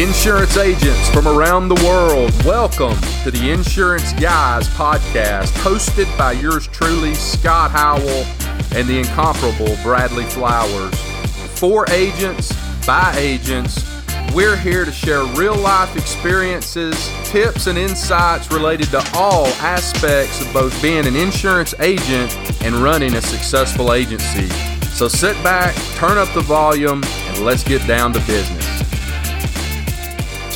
Insurance agents from around the world, welcome to the Insurance Guys podcast, hosted by yours truly, Scott Howell, and the incomparable Bradley Flowers. For agents, by agents, we're here to share real life experiences, tips, and insights related to all aspects of both being an insurance agent and running a successful agency. So sit back, turn up the volume, and let's get down to business.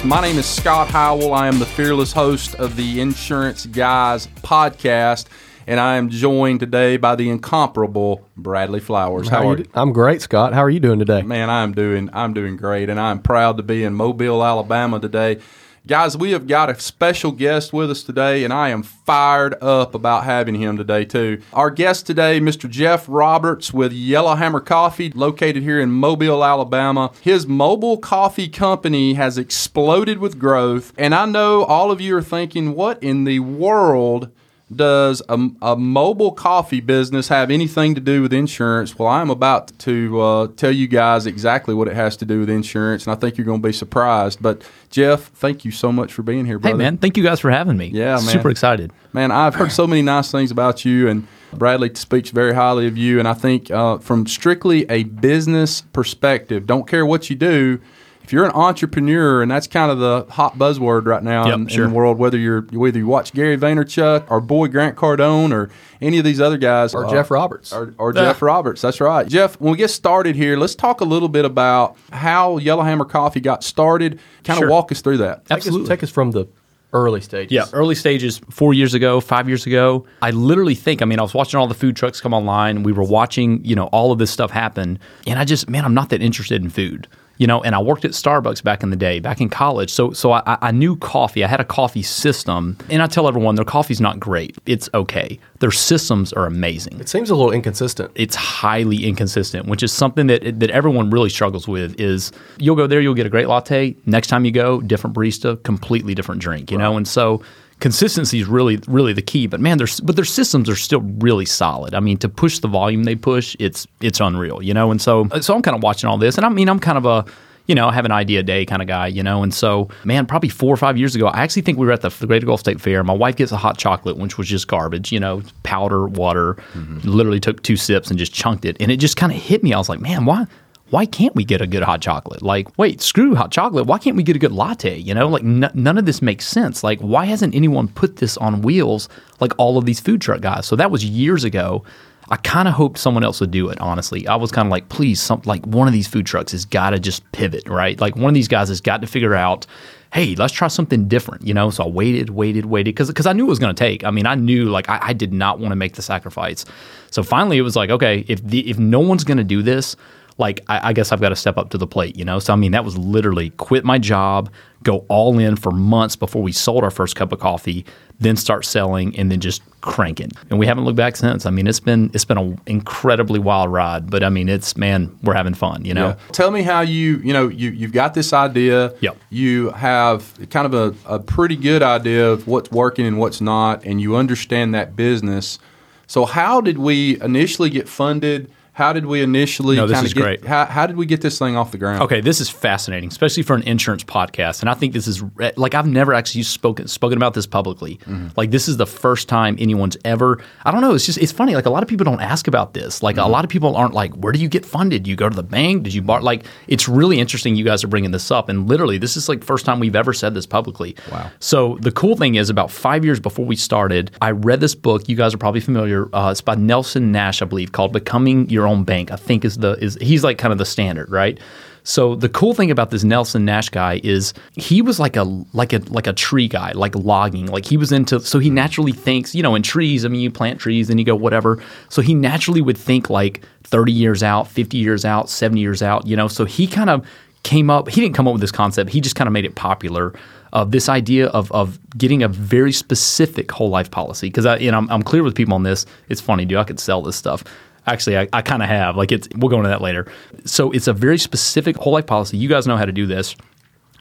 My name is Scott Howell. I am the fearless host of the Insurance Guys podcast, and I am joined today by the incomparable Bradley Flowers. How, How are you? I'm great, Scott. How are you doing today? Man, I'm doing I'm doing great, and I'm proud to be in Mobile, Alabama today. Guys, we have got a special guest with us today, and I am fired up about having him today, too. Our guest today, Mr. Jeff Roberts with Yellowhammer Coffee, located here in Mobile, Alabama. His mobile coffee company has exploded with growth, and I know all of you are thinking, what in the world? Does a, a, mobile coffee business have anything to do with insurance? Well, I'm about to uh, tell you guys exactly what it has to do with insurance, and I think you're going to be surprised. But Jeff, thank you so much for being here, brother. Hey, man, thank you guys for having me. Yeah, man. Super excited. Man, I've heard so many nice things about you, and Bradley speaks very highly of you. And I think uh, from strictly a business perspective, don't care what you do, if you're an entrepreneur, and that's kind of the hot buzzword right now yep, in, sure. in, the world, whether you're whether you watch Gary Vaynerchuk or boy Grant Cardone or any of these other guys, or uh, Jeff Roberts, or, or Jeff Roberts. That's right, Jeff. When we get started here, let's talk a little bit about how Yellowhammer Coffee got started. Kind sure. of walk us through that. Absolutely, take us, take us from the early stages. Yeah, early stages, four years ago, five years ago. I literally think, I mean, I was watching all the food trucks come online. We were watching, you know, all of this stuff happen. And I just, man, I'm not that interested in food you know, and I worked at Starbucks back in the day, back in college. So, so I, I, knew coffee. I had a coffee system, and I tell everyone their coffee's not great. It's okay. Their systems are amazing. It seems a little inconsistent. It's highly inconsistent, which is something that that everyone really struggles with. Is you'll go there, you'll get a great latte. Next time you go, different barista, completely different drink. You right. know, and so consistency is really really the key. But man, their but their systems are still really solid. I mean, to push the volume they push, it's it's unreal, you know. And so so I'm kind of watching all this, and I mean, I'm kind of a you know, have an idea day kind of guy, you know. And so, man, probably four or five years ago, I actually think we were at the, the Greater Gulf State Fair. My wife gets a hot chocolate, which was just garbage, you know, powder, water. Mm-hmm. Literally took two sips and just chunked it. And it just kind of hit me. I was like, man, why? Why can't we get a good hot chocolate? Like, wait, screw hot chocolate. Why can't we get a good latte? You know, like n- none of this makes sense. Like, why hasn't anyone put this on wheels like all of these food truck guys? So that was years ago. I kind of hoped someone else would do it. Honestly, I was kind of like, please, some like one of these food trucks has got to just pivot, right? Like one of these guys has got to figure out, hey, let's try something different, you know. So I waited, waited, waited because I knew it was going to take. I mean, I knew like I, I did not want to make the sacrifice. So finally, it was like, okay, if the if no one's going to do this, like I, I, guess I've got to step up to the plate, you know. So I mean, that was literally quit my job, go all in for months before we sold our first cup of coffee, then start selling, and then just cranking. And we haven't looked back since. I mean, it's been it's been an incredibly wild ride, but I mean, it's man, we're having fun, you know. Yeah. Tell me how you you know you you've got this idea. Yep. You have kind of a, a pretty good idea of what's working and what's not, and you understand that business. So how did we initially get funded? How did we initially? No, this is get, great. How, how, did we get this thing off the ground? Okay, this is fascinating, especially for an insurance podcast. And I think this is like I've never actually spoken spoken about this publicly. Mm-hmm. Like this is the first time anyone's ever. I don't know. It's just it's funny. Like a lot of people don't ask about this. Like mm-hmm. a lot of people aren't like, where do you get funded? You go to the bank? Did you bar? Like it's really interesting. You guys are bringing this up, and literally, this is like first time we've ever said this publicly. Wow. So the cool thing is, about five years before we started, I read this book. You guys are probably familiar. Uh, it's by Nelson Nash, I believe, called "Becoming Your Own Bank." I think is the is he's like kind of the standard, right? So the cool thing about this Nelson Nash guy is he was like a like a like a tree guy, like logging. Like he was into so he naturally thinks, you know, in trees, I mean you plant trees and you go whatever. So he naturally would think like 30 years out, 50 years out, 70 years out, you know. So he kind of came up he didn't come up with this concept, he just kind of made it popular of this idea of, of getting a very specific whole life policy. Because I, know, I'm, I'm, clear with people on this. It's funny, dude. I could sell this stuff. Actually, I, I kind of have. Like it's we'll go into that later. So it's a very specific whole life policy. You guys know how to do this.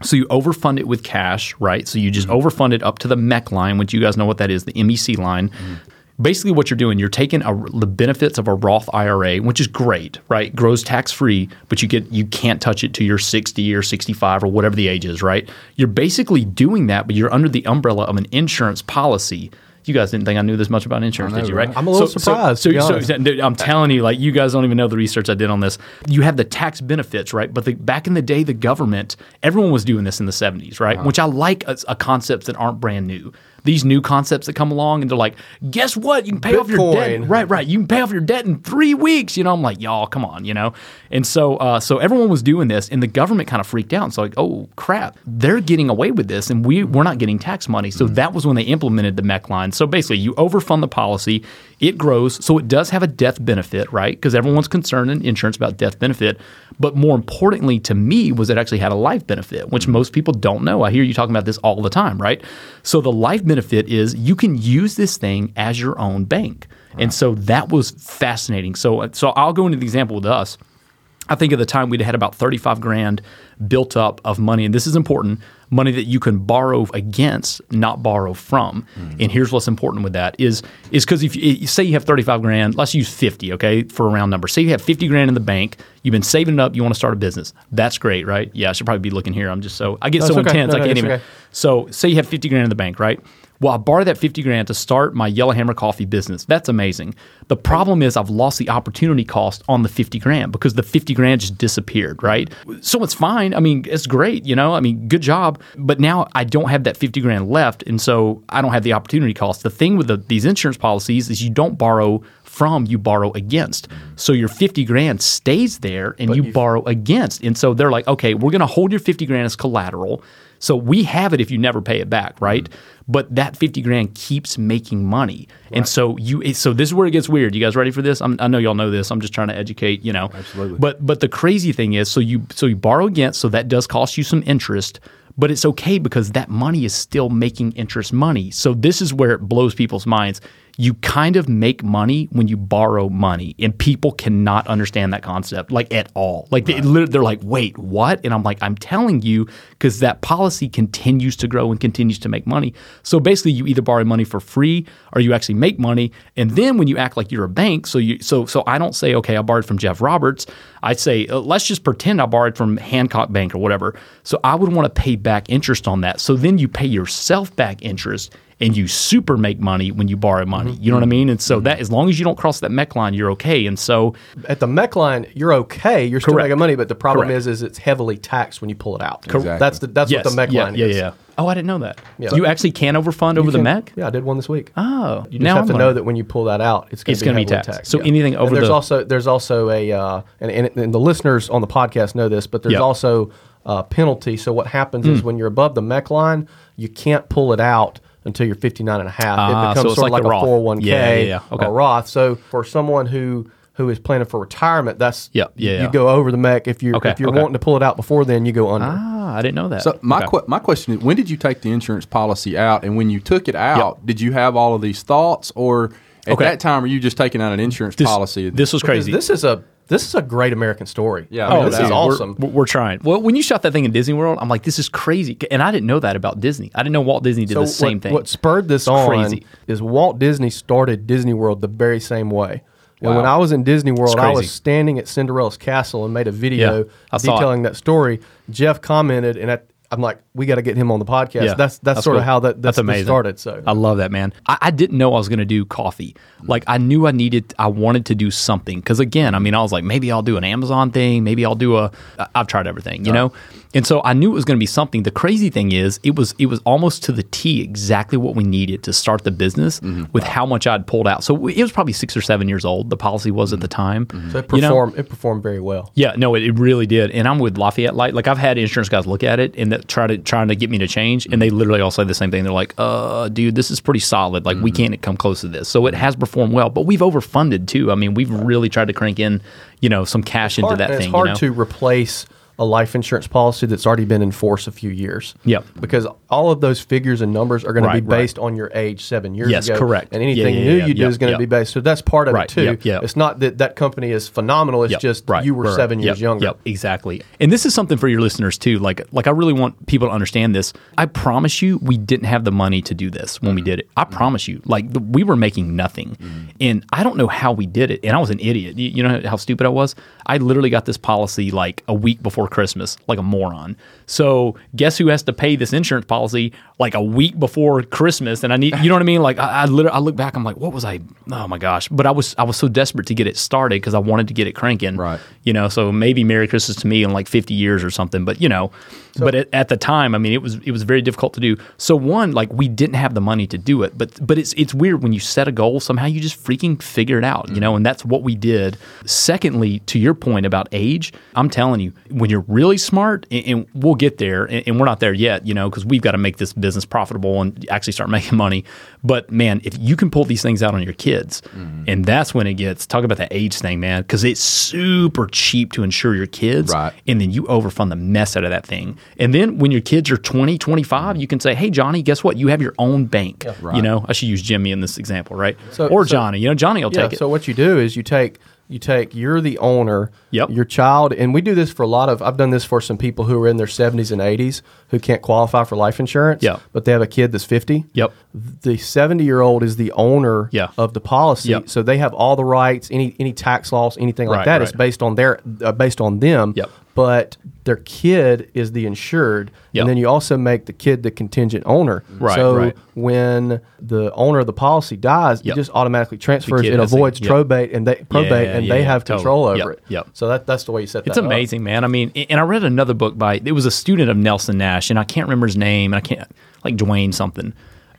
So you overfund it with cash, right? So you just mm-hmm. overfund it up to the MEC line, which you guys know what that is, the MEC line. Mm-hmm. basically what you're doing, you're taking a, the benefits of a Roth IRA, which is great, right? Grows tax free, but you get you can't touch it to your 60 or 65 or whatever the age is, right? You're basically doing that, but you're under the umbrella of an insurance policy. You guys didn't think I knew this much about insurance, know, did you? Right? I'm a little So- so- surprised, So, so, dude, I'm telling you, like you guys don't even know the research I did on this. You have the tax benefits, right? But the, back in the day, the government, everyone was doing this in the 70s, right? Uh-huh. Which I like a, a concepts that aren't brand new. These new concepts that come along and they're like, guess what? You can pay off your debt. Right, right. You can pay off your debt in three weeks. You know, I'm like, y'all, come on, you know? And so uh, so everyone was doing this and the government kind of freaked out. And so like, oh crap, they're getting away with this and we, we're not getting tax money. So that was when they implemented the MEC line. So basically you overfund the policy, it grows. So it does have a death benefit, right? Because everyone's concerned in insurance about death benefit. But more importantly to me was it actually had a life benefit, which most people don't know. I hear you talking about this all the time, right? So the life benefit is you can use this thing as your own bank. And so that was fascinating. So so I'll go into the example with us. I think at the time we'd had about 35 grand built up of money, and this is important money that you can borrow against, not borrow from. Mm-hmm. And here's what's important with that is is because if you, you say you have 35 grand, let's use 50, okay, for a round number. Say you have 50 grand in the bank, you've been saving it up, you want to start a business. That's great, right? Yeah, I should probably be looking here. I'm just so I get No, so okay. intense, No, I can't even. okay. So say you have 50 grand in the bank, right? Well, I borrowed that 50 grand to start my Yellowhammer coffee business. That's amazing. The problem is I've lost the opportunity cost on the 50 grand because the 50 grand just disappeared, right? So it's fine. I mean, it's great, you know? I mean, good job. But now I don't have that 50 grand left. And so I don't have the opportunity cost. The thing with the, these insurance policies is you don't borrow from, you borrow against. So your 50 grand stays there and you borrow against. And so they're like, okay, we're going to hold your 50 grand as collateral. So we have it if you never pay it back, right? Mm-hmm. But that 50 grand keeps making money. And so you so this is where it gets weird. You guys ready for this? I'm, I know y'all know this. I'm just trying to educate, you know. Absolutely. But but the crazy thing is so you so you borrow against, so that does cost you some interest, but it's okay because that money is still making interest money. So this is where it blows people's minds. You kind of make money when you borrow money, and people cannot understand that concept like at all. Like they, lit- they're like, "Wait, what?" And I'm like, "I'm telling you because that policy continues to grow and continues to make money." So basically, you either borrow money for free or you actually make money. And then when you act like you're a bank, so you so so I don't say, "Okay, I borrowed from Jeff Roberts." I say, uh, "Let's just pretend I borrowed from Hancock Bank or whatever." So I would want to pay back interest on that. So then you pay yourself back interest and you super make money when you borrow money. You know what I mean? And so that as long as you don't cross that MEC line, you're okay. And so At the MEC line, you're okay. You're still Correct. making money, but the problem Correct. is, is it's heavily taxed when you pull it out. Exactly. That's the, that's yes, what the MEC yeah, line yeah, is. yeah. Oh, I didn't know that. Yeah. You actually can overfund over the can- MEC. Yeah, I did one this week. Oh, You just now have I'm to know that when you pull that out, it's going to be be heavily taxed. taxed. So anything over and there's the- also there's also a uh, and, and and the listeners on the podcast know this, but there's Yeah. also a penalty. So what happens Hmm. is when you're above the MEC line, you can't pull it out until you're 59 and a half. Ah, it becomes it's sort like of like Roth. a 401k Yeah, yeah, yeah. Okay. or Roth. So for someone who who is planning for retirement, that's Yeah, yeah, you yeah. go over the MEC. If you're Okay, if you're okay. wanting to pull it out before then, you go under. Ah, I didn't know that. So my Okay. que- my question is, when did you take the insurance policy out, and when you took it out, did you have all of these thoughts, or at Okay. that time were you just taking out an insurance this, policy? This was Because crazy. This is a this is a great American story. Yeah, I mean, no this is awesome. We're, we're trying. Well, when you shot that thing in Disney World, I'm like, this is crazy, and I didn't know that about Disney. I didn't know Walt Disney did the same what, thing. What spurred this on crazy. is Walt Disney started Disney World the very same way. Wow. And when I was in Disney World, I was standing at Cinderella's castle and made a video Yeah, I saw it. detailing that story. Jeff commented, and at, I'm like, we got to get him on the podcast. Yeah, that's, that's sort cool. of how that that's that's, amazing. started. So I love that man. I, I didn't know I was going to do coffee. Like I knew I needed, I wanted to do something because again, I mean, I was like, maybe I'll do an Amazon thing, maybe I'll do a. I've tried everything, you know, and so I knew it was going to be something. The crazy thing is, it was it was almost to the T exactly what we needed to start the business mm-hmm. with how much I'd pulled out. So it was probably six or seven years old. The policy was at the mm-hmm. time. Mm-hmm. so it you know? performed it performed very well. Yeah, no, it, it really did. And I'm with Lafayette Life. Like I've had insurance guys look at it and that try to trying to get me to change, and they literally all say the same thing. They're like, "Uh, dude, this is pretty solid. Like we can't come close to this." So it has performed well, but we've overfunded too. I mean, we've really tried to crank in, you know, some cash into Hard- that and thing. it's hard you know? to replace a life insurance policy that's already been in force a few years. Yep. Because all of those figures and numbers are going Right, to be right. based on your age seven years Yes, ago. correct. And anything yeah, new yeah, you do is going to be based. So that's part of Right, it too. yep, yep. It's not that that company is phenomenal. It's Yep, just right, you were right, seven years younger. Yep, exactly. And this is something for your listeners too. Like, like I really want people to understand this. I promise you, we didn't have the money to do this when we Mm-hmm. did it. I promise you, like the, we were making nothing, and I don't know how we did it. And I was an idiot. You, you know how stupid I was. I literally got this policy like a week before Christmas, like a moron. So guess who has to pay this insurance policy like a week before Christmas? And I need, you know what I mean? Like I, I literally, I look back, I'm like, what was I? Oh my gosh! But I was, I was so desperate to get it started because I wanted to get it cranking. Right. You know, so maybe Merry Christmas to me in like 50 years or something. But you know, but at, at the time, I mean, it was it was very difficult to do. So one, like we didn't have the money to do it. But but it's it's weird when you set a goal, somehow you just freaking figure it out. You know, and that's what we did. Secondly, to your point about age, I'm telling you, when you're really smart, and, and we'll get there, and, and we're not there yet. You know, because we've got to make this business profitable and actually start making money. But man, if you can pull these things out on your kids, mm-hmm. and that's when it gets talk about that age thing, man, because it's super cheap to insure your kids Right. and then you overfund the mess out of that thing. And then when your kids are 20, 25, you can say, hey, Johnny, guess what? You have your own bank. Right. You know, I should use Jimmy in this example, right? So- or so- Johnny. You know, Johnny will Yeah. take it. So what you do is you take you take you're the owner. Yep. Your child, and we do this for a lot of. I've done this for some people who are in their 70s and 80s who can't qualify for life insurance. Yep. But they have a kid that's 50. Yep. The 70 year old is the owner. Yeah. Of the policy, Yep. so they have all the rights. Any any tax loss, anything like Right, that is right. based on their uh, based on them. Yep. But their kid is the insured, Yep. and then you also make the kid the contingent owner. Right, So right. when the owner of the policy dies, Yep. it just automatically transfers. It avoids yep. probate and they probate Yeah, and yeah, they yeah, have totally. control over it. yep. So that that's the way you set It's that up. amazing, man. I mean, and I read another book by it was a student of Nelson Nash, and I can't remember his name, and I can't like Dwayne something.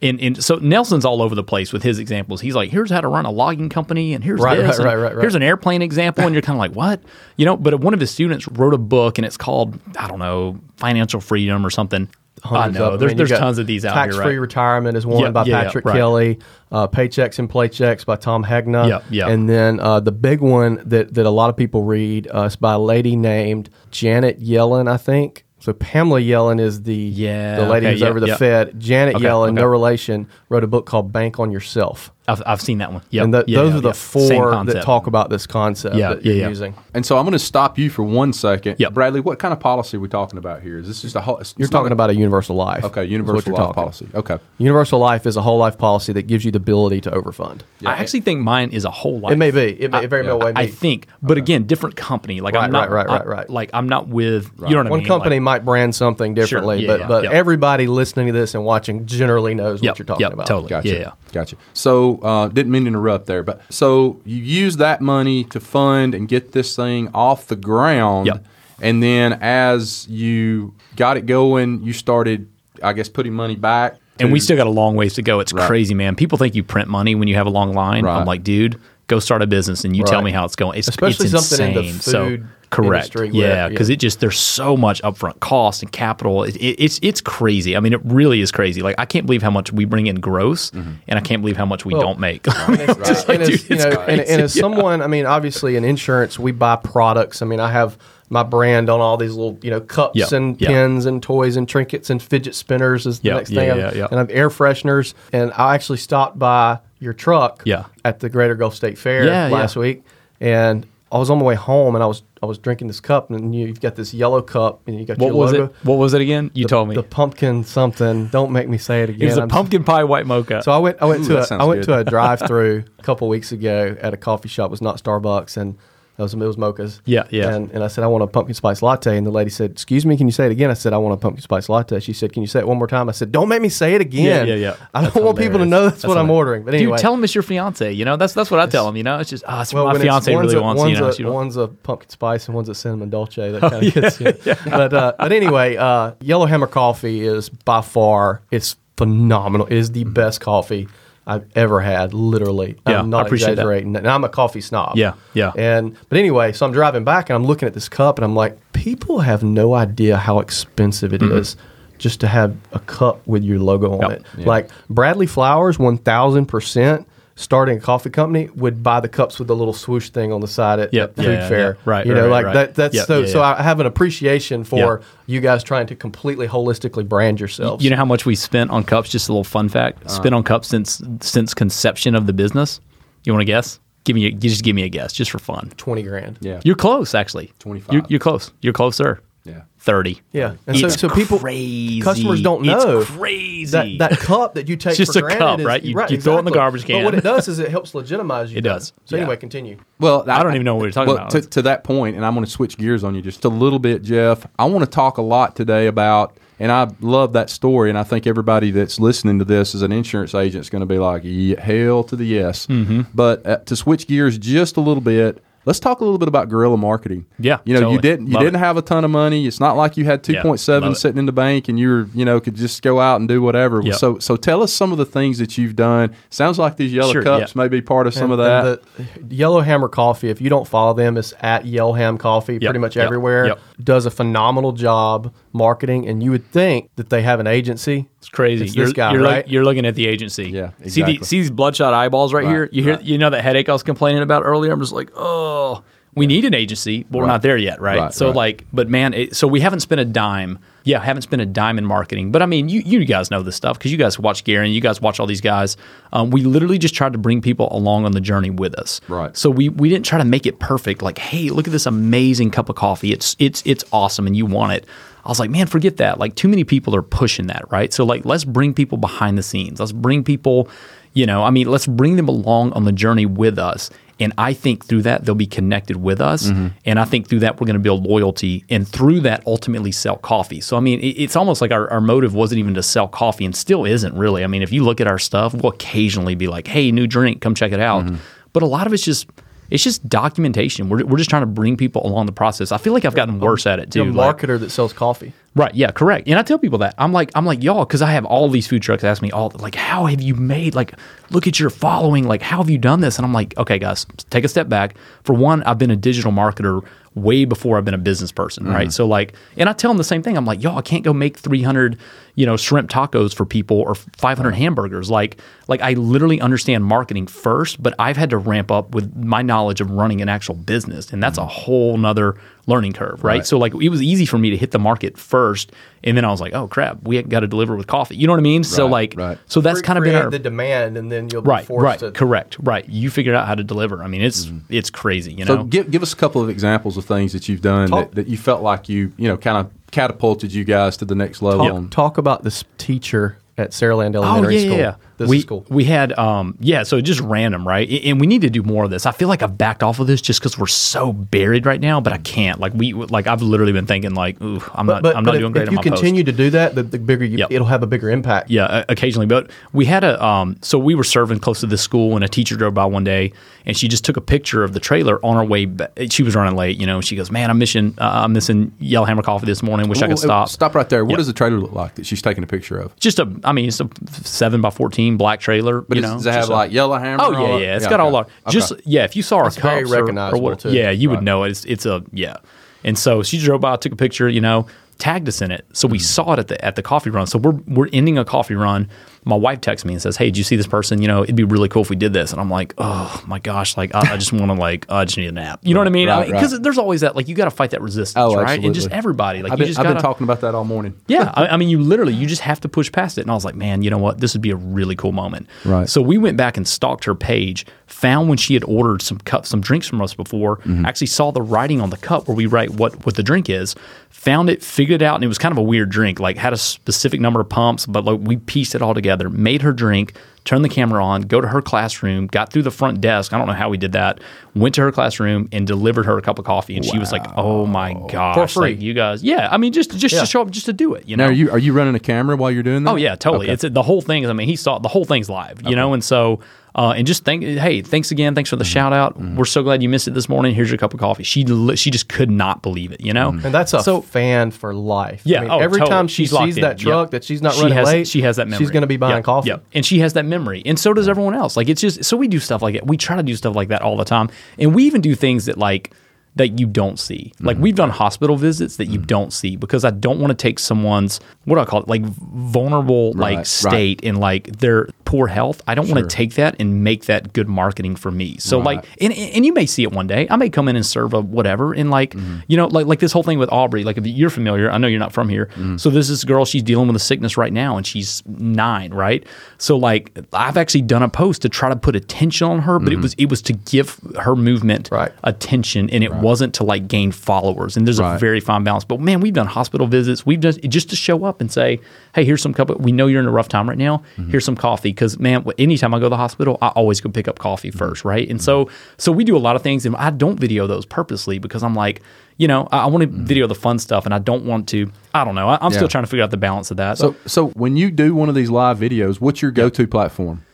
And, so Nelson's all over the place with his examples. He's like, here's how to run a logging company, and here's Right, this, right, right, right, right. here's an airplane example, and you're kind of like, what, you know? But one of his students wrote a book, and it's called I don't know, Financial Freedom or something. I know them. there's And there's tons of these out there. Tax here, free right? retirement is one Yeah, by yeah, yeah, Patrick right. Kelly. Uh, Paychecks and Playchecks by Tom Hegna. Yeah, yeah. And then uh, the big one that that a lot of people read uh, is by a lady named Janet Yellen, I think. So Pamela Yellen is the Yeah, the lady okay, who's yeah, over the yeah. Fed. Janet Okay, Yellen, okay. no relation, wrote a book called Bank on Yourself. I've, I've seen that one. Yep. and th- Yeah, those yeah, are the yeah. Four that talk about this concept Yeah, that you're yeah, yeah. using. And so I'm going to stop you for one second. Yep. Bradley, what kind of policy are we talking about here? Is this just a whole? You're talking a- about a universal life. okay, is what universal you're life policy. Okay, Universal life is a whole life policy that gives you the ability to overfund. I actually think mine is a whole life. It may be. It may it very well may be. I think, but again, different company. Like Right, I'm not right, right, right, right. Like I'm not with you know what I One company Like, might brand something differently, yeah, but yeah, but everybody listening to this and watching generally knows what you're talking about. totally. gotcha. Yeah, yeah. Gotcha. So uh, didn't mean to interrupt there, but so you use that money to fund and get this thing off the ground, Yep. and then as you got it going, you started, I guess, putting money back. and we still got a long ways to go. It's Right. crazy, man. People think you print money when you have a long line. Right. I'm like, dude, go start a business and you tell me how it's going. It's Especially it's something in the insane. so food correct, yeah, because yeah. it just there's so much upfront cost and capital. It, it, it's it's crazy. I mean, it really is crazy. Like I can't believe how much we bring in gross, mm-hmm. and I can't believe how much we Well, don't make. and as, like, and as, you it's know, and, and crazy. as someone, I mean, obviously in insurance, we buy products. I mean, I have my brand on all these little, you know, cups Yep, and yep. pins and toys and trinkets and fidget spinners is the Yep, next yeah, thing. yeah, yeah. And I have air fresheners. And I actually stopped by your truck Yeah. at the Greater Gulf State Fair Yeah, last week. And I was on my way home and I was I was drinking this cup and you, you've got this yellow cup and you got what your was logo. it? What was it again? You The- told me the pumpkin something. Don't make me say it again. it was a I'm- pumpkin pie white mocha. so I went. I went Ooh, to that a, I went good. to a drive-through a couple weeks ago at a coffee shop. It was not Starbucks, and it was, it was mochas. Yeah, yeah. And, and I said I want a pumpkin spice latte, and the lady said, "Excuse me, can you say it again?" I said I want a pumpkin spice latte. She said, "Can you say it one more time?" I said, "Don't make me say it again." Yeah, yeah, yeah. I don't That's want people to know that's, what I'm ordering. But anyway, Dude, tell them it's your fiance. You know, that's that's what I tell them. You know, it's just ah, it's well, my fiance really a, wants. One's, You know, a, she don't- one's a pumpkin spice and one's a cinnamon dolce. That kind of gets you. But uh, but anyway, uh, Yellowhammer coffee is by far it's phenomenal. It is the best coffee I've ever had. Literally, Yeah, I'm not I appreciate that. exaggerating. And I'm a coffee snob. Yeah, yeah. And but anyway, so I'm driving back and I'm looking at this cup and I'm like, people have no idea how expensive it mm-hmm. is just to have a cup with your logo on Yep. it. Yeah. Like Bradley Flowers, one thousand percent starting a coffee company would buy the cups with the little swoosh thing on the side at, Yep. at food Yeah, yeah, fair. yeah. Right, You know, right, like right. that. That's Yep, so. yeah, so. I have an appreciation for Yeah. you guys trying to completely holistically brand yourselves. You know how much we spent on cups? Just a little fun fact: uh-huh. spent on cups since since conception of the business. You want to guess? Give me, a, just give me a guess, just for fun. twenty grand. Yeah. You're close, actually. 25. You're, close. you're close. You're closer. Yeah. Thirty. Yeah, and so, It's so people, crazy. customers don't It's know crazy. that that cup that you take It's just for a granted cup, is- right? You- you throw it in the garbage can. But can. what it does is it helps legitimize you. It better. does. So Yeah. anyway, continue. Well, I don't even know what we're talking well, about. To, to that point, and I'm going to switch gears on you just a little bit, Jeff. I want to talk a lot today about, and I love that story, and I think everybody that's listening to this as an insurance agent is going to be like, hell to the yes. Mm-hmm. But uh, to switch gears just a little bit. Let's talk a little bit about guerrilla marketing. Yeah, you know, you didn't you Love didn't it. have a ton of money. It's not like you had two Yeah, point seven love it. sitting in the bank and you were you know could just go out and do whatever. Yep. So so tell us some of the things that you've done. Sounds like these yellow Sure, cups yeah. may be part of some And- of that. and the Yellow Hammer Coffee, if you don't follow them, it's at Yelham Coffee pretty much yep, everywhere. Yep. Does a phenomenal job marketing, and you would think that they have an agency. It's crazy. It's you're, this guy, you're, look- right? you're looking at the agency. Yeah, See, exactly. the, see these bloodshot eyeballs right, Right, here. You hear, right. you know that headache I was complaining about earlier. I'm just like, oh, we need an agency, but we're not there yet, right? Right, so right. like, but man, it, so we haven't spent a dime. Yeah, haven't spent a dime in marketing. But I mean, you you guys know this stuff because you guys watch Gary and you guys watch all these guys. Um, we literally just tried to bring people along on the journey with us. Right. So we we didn't try to make it perfect. Like, hey, look at this amazing cup of coffee. It's it's it's awesome, and you want it. I was like, man, forget that. Like, too many people are pushing that, right? So like, let's bring people behind the scenes. Let's bring people, you know, I mean, let's bring them along on the journey with us. And I think through that they'll be connected with us, mm-hmm. and I think through that we're going to build loyalty, and through that ultimately sell coffee. So I mean, it, it's almost like our, our motive wasn't even to sell coffee, and still isn't really. I mean, if you look at our stuff, we'll occasionally be like, "Hey, new drink, come check it out," mm-hmm. but a lot of it's just it's just documentation. We're, we're just trying to bring people along the process. I feel like I've gotten worse at it too. like- marketer that sells coffee. Right. Yeah. Correct. And I tell people that I'm like I'm like y'all because I have all these food trucks ask me all like how have you made like look at your following like how have you done this? And I'm like okay guys take a step back. For one I've been a digital marketer way before I've been a business person right? Mm-hmm. So like and I tell them the same thing. I'm like y'all I can't go make 300 you know shrimp tacos for people or 500 hamburgers. Like like I literally understand marketing first but I've had to ramp up with my knowledge of running an actual business and that's mm-hmm. a whole nother learning curve right? Right. so like it was easy for me to hit the market first and then I was like oh crap we got to deliver with coffee. You know what I mean? So like right. so that's kind of been our the demand, and then you'll be right forced right to. correct right you figured out how to deliver I mean it's mm-hmm. it's crazy you So know give, give us a couple of examples of things that you've done Talk- that, that you felt like you you know kind of catapulted you guys to the next level. Talk, on- talk about this teacher at Saraland Oh Elementary yeah, School. yeah. This we is cool. we had um yeah, so just random, right? And we need to do more of this. I feel like I've backed off of this just because we're so buried right now, but I can't. Like we like I've literally been thinking like, ooh, I'm not I'm not if, doing great if on you my post. continue to do that, the, the bigger you, Yep. it'll have a bigger impact. Yeah, occasionally. But we had a um, so we were serving close to this school, and a teacher drove by one day, and she just took a picture of the trailer on her way. Back. She was running late, you know. and She goes, "Man, I'm missing uh, I'm missing Yellowhammer Coffee this morning. Wish I could stop." Stop right there. What does the trailer look like that she's taking a picture of? Just a, I mean, it's a seven by fourteen black trailer. But you know, does it have like yellow hammer? Oh yeah, yeah. It's got all our just Okay. yeah. If you saw our It's cups or- or, what, too. yeah, you Right. would know it. It's it's a yeah. And so she drove by, took a picture, you know, tagged us in it. So Mm-hmm. we saw it at the at the coffee run. So we're we're ending a coffee run. My wife texts me and says, "Hey, did you see this person? You know, it'd be really cool if we did this." And I'm like, "Oh my gosh, like I, I just want to like I just need a nap." You know what I mean? Right, Because right. there's always that like you got to fight that resistance, Oh, right? And just everybody like I've, you been, just I've got been talking about that all morning. yeah, I, I mean, you literally you just have to push past it. And I was like, man, you know what? This would be a really cool moment. Right. So we went back and stalked her page, found when she had ordered some cups, some drinks from us before. Mm-hmm. Actually saw the writing on the cup where we write what what the drink is. Found it, figured it out, and it was kind of a weird drink. Like had a specific number of pumps, but like we pieced it all together. Made her drink. Turned the camera on, go to her classroom, got through the front desk. I don't know how we did that. Went to her classroom and delivered her a cup of coffee, and she was like, "Oh my gosh, free. like, you guys, yeah." I mean, just just Yeah. to show up, just to do it, you know. Now, are you are you running a camera while you're doing that? Oh yeah, totally. Okay. It's the whole thing. is I mean, he saw the whole thing's live, you know, and so uh, and just thank. Hey, thanks again. Thanks for Mm-hmm. the shout out. We're so glad you missed it this morning. Here's your cup of coffee. She li- she just could not believe it, you know. Mm-hmm. And that's a So- fan for life. Yeah. I mean, oh, every totally. time she She's sees in. that truck Yep. that she's not She running has, late, She has that memory. She's going to be buying Yep, coffee. yep. And she has that memory. And so does everyone else. Like it's just so we do stuff like it. We try to do stuff like that all the time. And we even do things that like that you don't see. Like we've done mm-hmm. hospital visits that you mm-hmm. don't see because I don't want to take someone's what do I call it? Like vulnerable Right, like right. state and like their poor health. I don't want to take that and make that good marketing for me. So like, and, and you may see it one day. I may come in and serve a whatever, and like, Mm-hmm. you know, like like this whole thing with Aubrey. Like if you're familiar, I know you're not from here. Mm-hmm. So there's this girl. She's dealing with a sickness right now, and she's nine, right? So like, I've actually done a post to try to put attention on her, but Mm-hmm. it was it was to give her movement Right. attention, and it wasn't to like gain followers. And there's a very fine balance. But man, we've done hospital visits. We've done just to show up and say, hey, here's some cup. We know you're in a rough time right now. Mm-hmm. Here's some coffee. Because man, anytime I go to the hospital, I always go pick up coffee Mm-hmm. first, right? And so so we do a lot of things, and I don't video those purposely because I'm like. You know, I, I want to video the fun stuff, and I don't want to. I don't know. I, I'm Mm-hmm. Yeah. still trying to figure out the balance of that. So, so when you do one of these live videos, what's your go-to platform?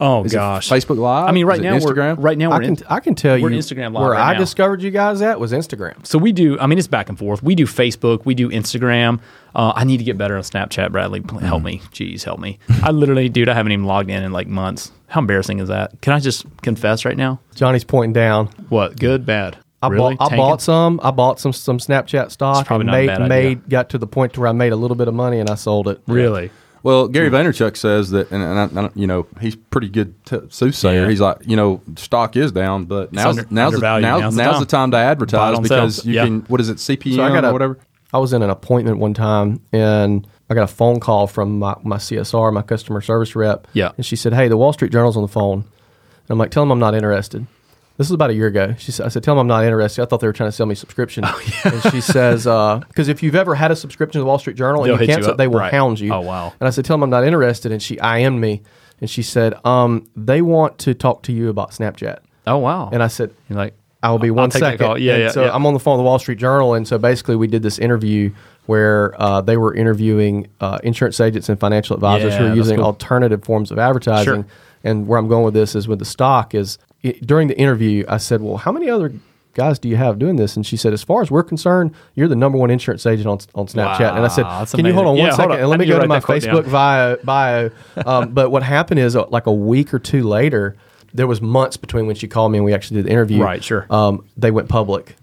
Oh Is it gosh, Facebook Live? I mean, right Is it now Instagram? we're right now I we're can in, I can tell we're you Instagram Live where right I now. discovered you guys at was Instagram. So we do. I mean, it's back and forth. We do Facebook. We do Instagram. Uh, I need to get better on Snapchat. Bradley, pl- help me. Jeez, help me. I literally, dude, I haven't even logged in in like months. How embarrassing is that? Can I just confess right now? Johnny's pointing down. What? Good, bad? I really? bought I Tanking? bought some. I bought some some Snapchat stock. probably and not a made, bad idea. made got to the point to where I made a little bit of money and I sold it. Really? Well, Gary hmm. Vaynerchuk says that, and, and I, I you know he's pretty good t- soothsayer. Yeah. He's like, you know, stock is down, but now's under- now's, the, now, Now's now's, the the, time. to advertise because sale. you Yeah. can. What is it, CPM So I got or whatever? I was in an appointment one time and I got a phone call from my, my CSR, my customer service rep. Yeah. And she said, Hey, the Wall Street Journal's on the phone. And I'm like, Tell them I'm not interested. This was about a year ago. She said, I said, Tell them I'm not interested. I thought they were trying to sell me a subscription. Oh, And she says, Because if you've ever had a subscription to the Wall Street Journal They'll and you cancel it, they will Right. hound you. Oh, wow. And I said, Tell them I'm not interested. And she IM'd me. And she said, um, They want to talk to you about Snapchat. Oh wow. And I said, You're like, I will be one second. Yeah, And yeah, So yeah. I'm on the phone with the Wall Street Journal, and so basically we did this interview where uh, they were interviewing uh, insurance agents and financial advisors Yeah, who are using cool. alternative forms of advertising. Sure. And where I'm going with this is with the stock is it, during the interview I said, "Well, how many other guys do you have doing this?" And she said, "As far as we're concerned, you're the number one insurance agent on, on Snapchat." and I said, Wow, "Can you hold on one Yeah, second on. and let I me go to my Facebook bio?" bio. Um, but what happened is, uh, like a week or two later, there was months between when she called me and we actually did the interview. Right, sure. Um, they went public.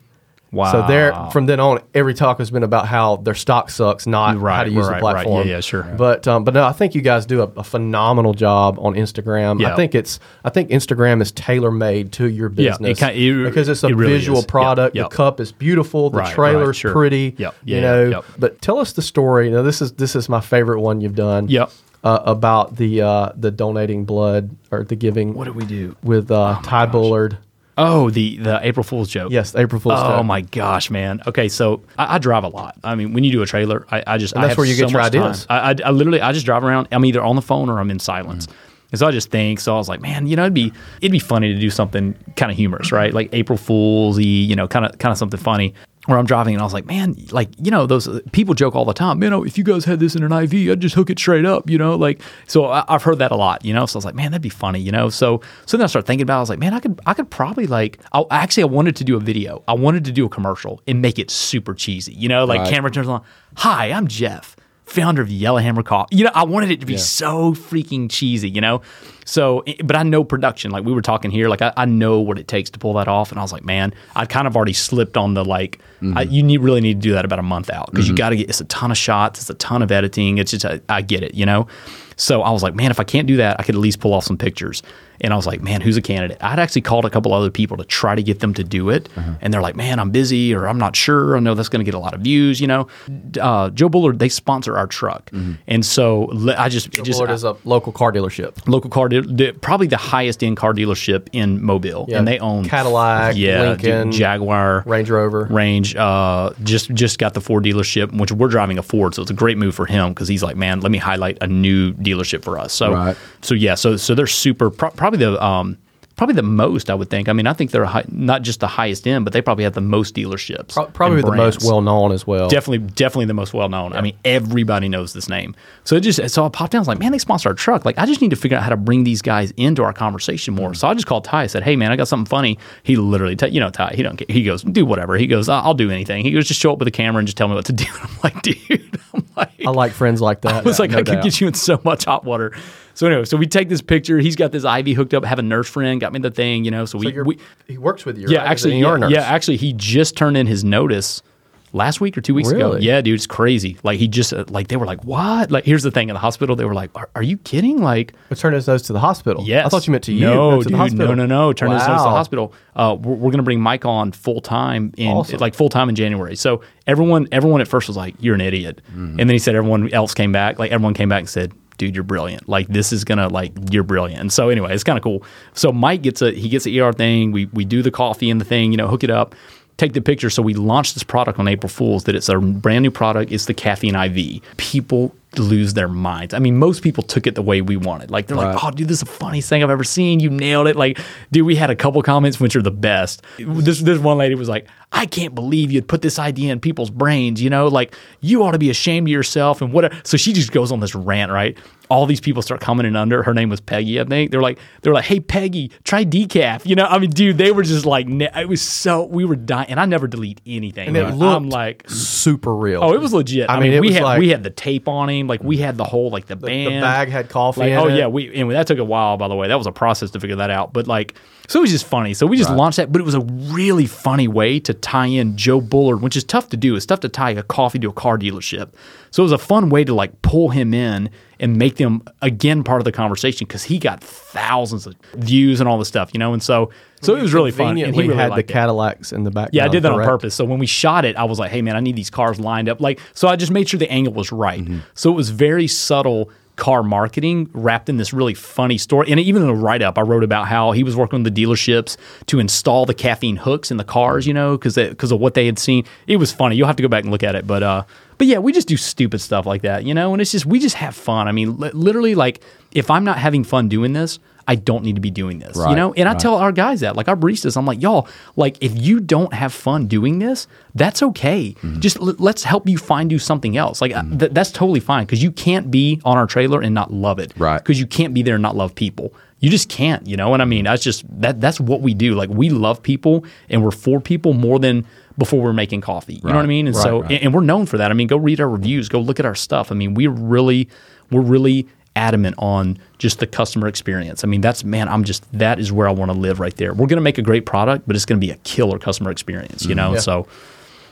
Wow. So there, from then on, every talk has been about how their stock sucks, not how to use right, the right. platform. Yeah, yeah, sure. But um, but no, I think you guys do a, a phenomenal job on Instagram. Yeah. I think it's I think Instagram is tailor made to your Yeah, it business kinda- it- because it's a it really visual is. Product. yep. The cup is beautiful. The Right, trailer's right, sure. pretty. Yep, you know. yep. But tell us the story. Now this is this is my favorite one you've done. Yep. Uh, about the uh, the donating blood or the giving. What did we do? with uh, Ty Bullard? Oh, the the April Fool's joke. Yes, April Fool's. Oh joke. my gosh, man. Okay, so I, I drive a lot. I mean, when you do a trailer, I, I just And I that's have where you so get your ideas. I, I, I literally I just drive around. I'm either on the phone or I'm in silence. Mm-hmm. And so I just think. So I was like, man, you know, it'd be it'd be funny to do something kind of humorous, right? Like April Fool's, you know, kind of kind of something funny. Where I'm driving and I was like, man, like you know, those uh, people joke all the time. you know, if you guys had this in an IV, I'd just hook it straight up, you know. Like, so I, I've heard that a lot, you know. So I was like, man, that'd be funny, you know. So so then I started thinking about. it. I was like, man, I could I could probably like. I, actually, I wanted to do a video. I wanted to do a commercial and make it super cheesy, you know. Like Right. camera turns on. Hi, I'm Jeff, founder of Yellowhammer Coffee. You know, I wanted it to be so freaking cheesy, you know. So, but I know production. Like we were talking here, like I, I know what it takes to pull that off. And I was like, man, I kind of already slipped on the like. I, mm-hmm. you need really need to do that about a month out because you mm-hmm. got to get. It's a ton of shots. It's a ton of editing. It's just I, I get it, you know. So I was like, man, if I can't do that, I could at least pull off some pictures. And I was like, man, who's a candidate? I'd actually called a couple other people to try to get them to do it. And they're like, man, I'm busy or I'm not sure. I know that's going to get a lot of views, you know. Uh, Joe Bullard, they sponsor our truck. And so I just, it just Bullard is a local car dealership. local car, deal- probably the highest end car dealership in Mobile. Yeah, And they own Cadillac, yeah, dude, Lincoln, Jaguar, Range Rover. Range. Uh, just just got the Ford dealership, which we're driving a Ford, so it's a great move for him because he's like, man, let me highlight a new dealership for us. So Right. so yeah, so so they're super pro- probably the um probably the most I would think. I mean, I think they're high, not just the highest end, but they probably have the most dealerships. Pro- probably the most well known as well. Definitely, definitely the most well known. I mean, everybody knows this name. So it just so I popped down. I was like, man, they sponsor our truck. Like, I just need to figure out how to bring these guys into our conversation more. Mm. So I just called Ty. I said, hey, man, I got something funny. He literally, t- you know, Ty. He don't. Care. He goes, do whatever. He goes, I'll, do anything. He goes, just show up with a camera and just tell me what to do. I'm like, dude. I'm like, I like friends like that. I was like, no I could get you in so much hot water. So anyway, so we take this picture. He's got this IV hooked up. Have a nurse friend got me the thing, you know. So, So we, we he works with you. yeah, right? actually, you're yeah, a nurse. yeah, actually, he just turned in his notice last week or two weeks ago. Yeah, dude, it's crazy. Like he just uh, like they were like, what? Like here's the thing in the hospital, they were like, are, are you kidding? Like But turn his nose to the hospital. Yes. I thought you meant to you. No, to dude. No, no, no. Turn his nose to the hospital. Uh, we're we're going to bring Mike on full time in Awesome. like full time in January. So everyone, everyone at first was like, "You're an idiot," Mm-hmm. and then he said everyone else came back. Like everyone came back and said, "Dude, you're brilliant. Like this is gonna like you're brilliant." And so anyway, it's kind of cool. So Mike gets a he gets the ER thing. We we do the coffee and the thing. You know, hook it up. Take the picture. So we launched this product on April Fools. That it's a brand new product. It's the caffeine IV. People lose their minds. I mean, most people took it the way we wanted. Like they're like, "Oh, dude, this is the funniest thing I've ever seen. You nailed it!" Like, dude, we had a couple comments which are the best. This this one lady was like, "I can't believe you'd put this idea in people's brains. You know, like you ought to be ashamed of yourself and whatever." So she just goes on this rant, right? All these people start coming in under. Her name was Peggy, I think. They're like, they're like, "Hey, Peggy, try decaf." You know, I mean, dude, they were just like, it was so we were dying, and I never delete anything. And it looked I'm like, super real. Oh, it was legit. I, I mean, we had like- we had the tape on him, like we had the whole like the the band. bag had coffee Like, oh it. yeah, we and that took a while. By the way, that was a process to figure that out. But like, so it was just funny. So we just launched that, but it was a really funny way to tie in Joe Bullard, which is tough to do. It's tough to tie a coffee to a car dealership. So it was a fun way to like pull him in and make them again part of the conversation because he got thousands of views and all this stuff, you know. And so, so it was really fun. And he really had the it. Cadillacs in the background. Yeah, I did that on purpose. So when we shot it, I was like, "Hey, man, I need these cars lined up." Like, so I just made sure the angle was right. Mm-hmm. So it was very subtle car marketing wrapped in this really funny story. And even in the write up, I wrote about how he was working with the dealerships to install the caffeine hooks in the cars, you know, because because of what they had seen. It was funny. You'll have to go back and look at it, but uh, but yeah, we just do stupid stuff like that, you know. And it's just we just have fun. I mean, li- literally, like if I'm not having fun doing this. I don't need to be doing this, you know? And I tell our guys that, like our baristas, I'm like, y'all, like if you don't have fun doing this, that's okay. Mm-hmm. Just l- let's help you find do something else. Like uh, th- that's totally fine because you can't be on our trailer and not love it, Right. Because you can't be there and not love people. You just can't, you know. And I mean, that's just that that's what we do. Like we love people and we're for people more than before we're making coffee. You know what I mean? And right, so right. and, and we're known for that. I mean, go read our reviews, go look at our stuff. I mean, we're really we're really adamant on just the customer experience. I mean, that's man, I'm just that is where I want to live right there. We're going to make a great product, but it's going to be a killer customer experience, you know? Mm-hmm. Yeah. So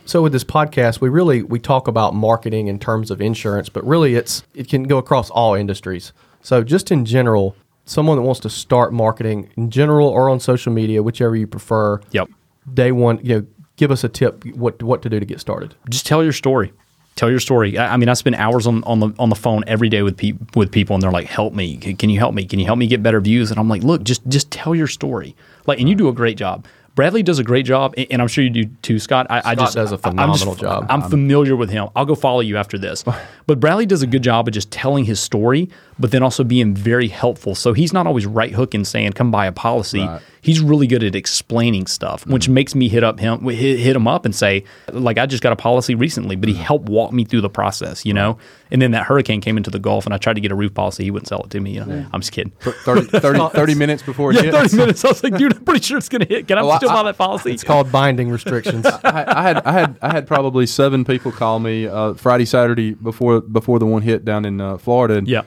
So with this podcast, we really we talk about marketing in terms of insurance, but really it's it can go across all industries. So just in general, someone that wants to start marketing in general or on social media, whichever you prefer. Yep. Day one, you know, give us a tip what what to do to get started. just tell your story. Tell your story. I, I mean, I spend hours on, on the on the phone every day with pe- with people, and they're like, "Help me! Can, can you help me? Can you help me get better views?" And I'm like, "Look, just just tell your story. Like, and you do a great job. Bradley does a great job, and I'm sure you do too, Scott. I, I just does a I- I'm just- phenomenal job. I'm familiar with him. I'll go follow you after this. But Bradley does a good job of just telling his story, but then also being very helpful. So he's not always right hooking saying, "Come buy a policy." Right. He's really good at explaining stuff, which makes me hit up him, hit, hit him up and say, like, I just got a policy recently, but he helped walk me through the process, you know. And then that hurricane came into the Gulf, and I tried to get a roof policy. He wouldn't sell it to me. You know, I'm just kidding. 30, 30, 30 minutes before it Yeah, hits. thirty minutes. I was like, dude, I'm pretty sure it's gonna hit. Can I I- still buy that policy? It's called binding restrictions. I, I had I had I had probably seven people call me uh, Friday Saturday before before the one hit down in uh, Florida. And, Yeah,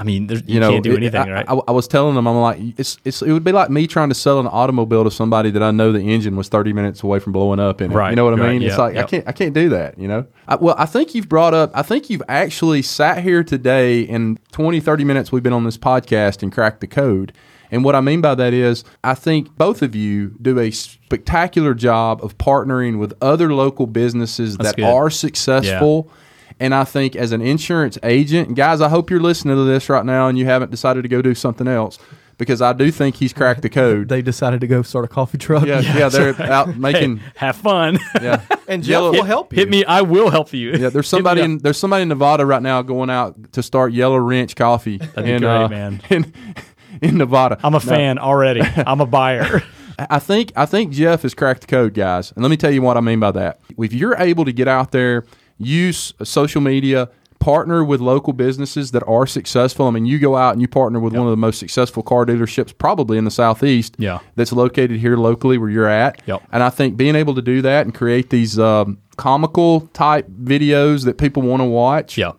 I mean, you, You know, can't do it- anything, I, right? I, I was telling them, I'm like, it's, it's, it would be like me trying to sell an automobile to somebody that I know the engine was 30 minutes away from blowing up and. Right, You know what I right, mean? It's yeah, like I can't, I can't do that. You know. I, well, I think you've brought up, I think you've actually sat here today in 20, 30 minutes we've been on this podcast and cracked the code. And what I mean by that is, I think both of you do a spectacular job of partnering with other local businesses That's that good. are successful. And I think as an insurance agent, guys, I hope you're listening to this right now and you haven't decided to go do something else because I do think he's cracked the code. they decided to go start a coffee truck. yeah, yeah, they're out making. Hey, have fun. Yeah, And Jeff Yellow- will help you. Hit me. I will help you. yeah. There's somebody in there's somebody in Nevada right now going out to start Yellow Wrench Coffee. That'd be in, great, uh, man. In, in Nevada, I'm a fan already. I'm a buyer. I think I think Jeff has cracked the code, guys. And let me tell you what I mean by that. If you're able to get out there, use social media, partner with local businesses that are successful. I mean, you go out and you partner with one of the most successful car dealerships probably in the southeast. Yeah. That's located here locally where you're at. Yep. And I think being able to do that and create these um, comical type videos that people want to watch. yeah.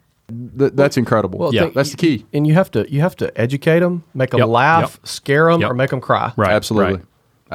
th- that's incredible. Well, Yeah. think- That's the key. And you have to you have to educate them, make them Yep, laugh, yep. scare them, Yep. or make them cry. Right. Absolutely. right.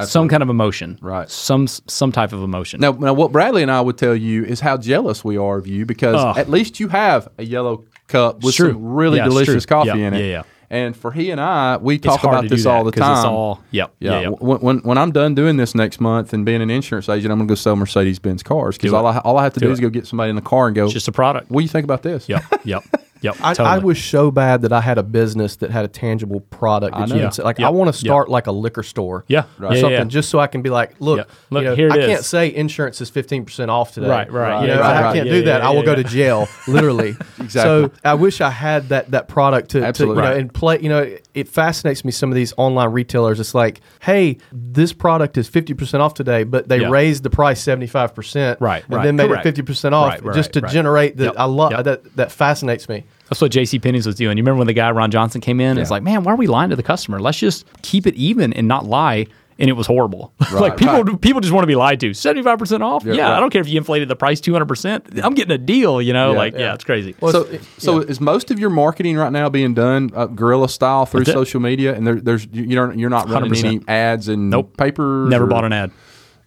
Some kind of emotion, Right. Some some type of emotion. Now, now, what Bradley and I would tell you is how jealous we are of you because at least you have a yellow cup with some really Yeah, delicious coffee Yeah, in it. yeah, yeah. And for he and I, we talk about this all the time. It's all yep, yeah. yeah, yeah. When, when, when I'm done doing this next month and being an insurance agent, I'm going to go sell Mercedes Benz cars because all. I, all I have to do, Do is go get somebody in the car and go, It's just a product. what do you think about this? Yep, yep, yep. I, totally. I was so bad that I had a business that had a tangible product. That I you know. can say, like Yep. I want to Yep. start like a liquor store. Yeah. or Right. Yeah, something yeah. just so I can be like, look, Yeah. Look, you know, here it I can't say insurance is fifteen percent off today. Right, right, You know, right, I right. can't Yeah, do yeah, that. I yeah, will go yeah. to jail, literally. Exactly. So I wish I had that that product to, to Absolutely. you know and play. You know, it fascinates me. Some of these online retailers, it's like, hey, this product is fifty percent off today, but they Yeah. raised the price seventy five percent, Right, and right. then made Correct. it fifty percent off Right, right, just to generate the. I love that. That fascinates me. That's what J.C. Penney's was doing. You remember when the guy Ron Johnson came in? It's Yeah. like, man, why are we lying to the customer? Let's just keep it even and not lie. And it was horrible. like people, right. people just want to be lied to. Seventy five percent off. Yeah, right. I don't care if you inflated the price two hundred percent. I'm getting a deal. You know, Yeah, like yeah. yeah. it's crazy. so, so is most of your marketing right now being done uh, guerrilla style through social media, and there, there's you- you're you're not running 100%. any ads and Nope. paper, Never bought an ad.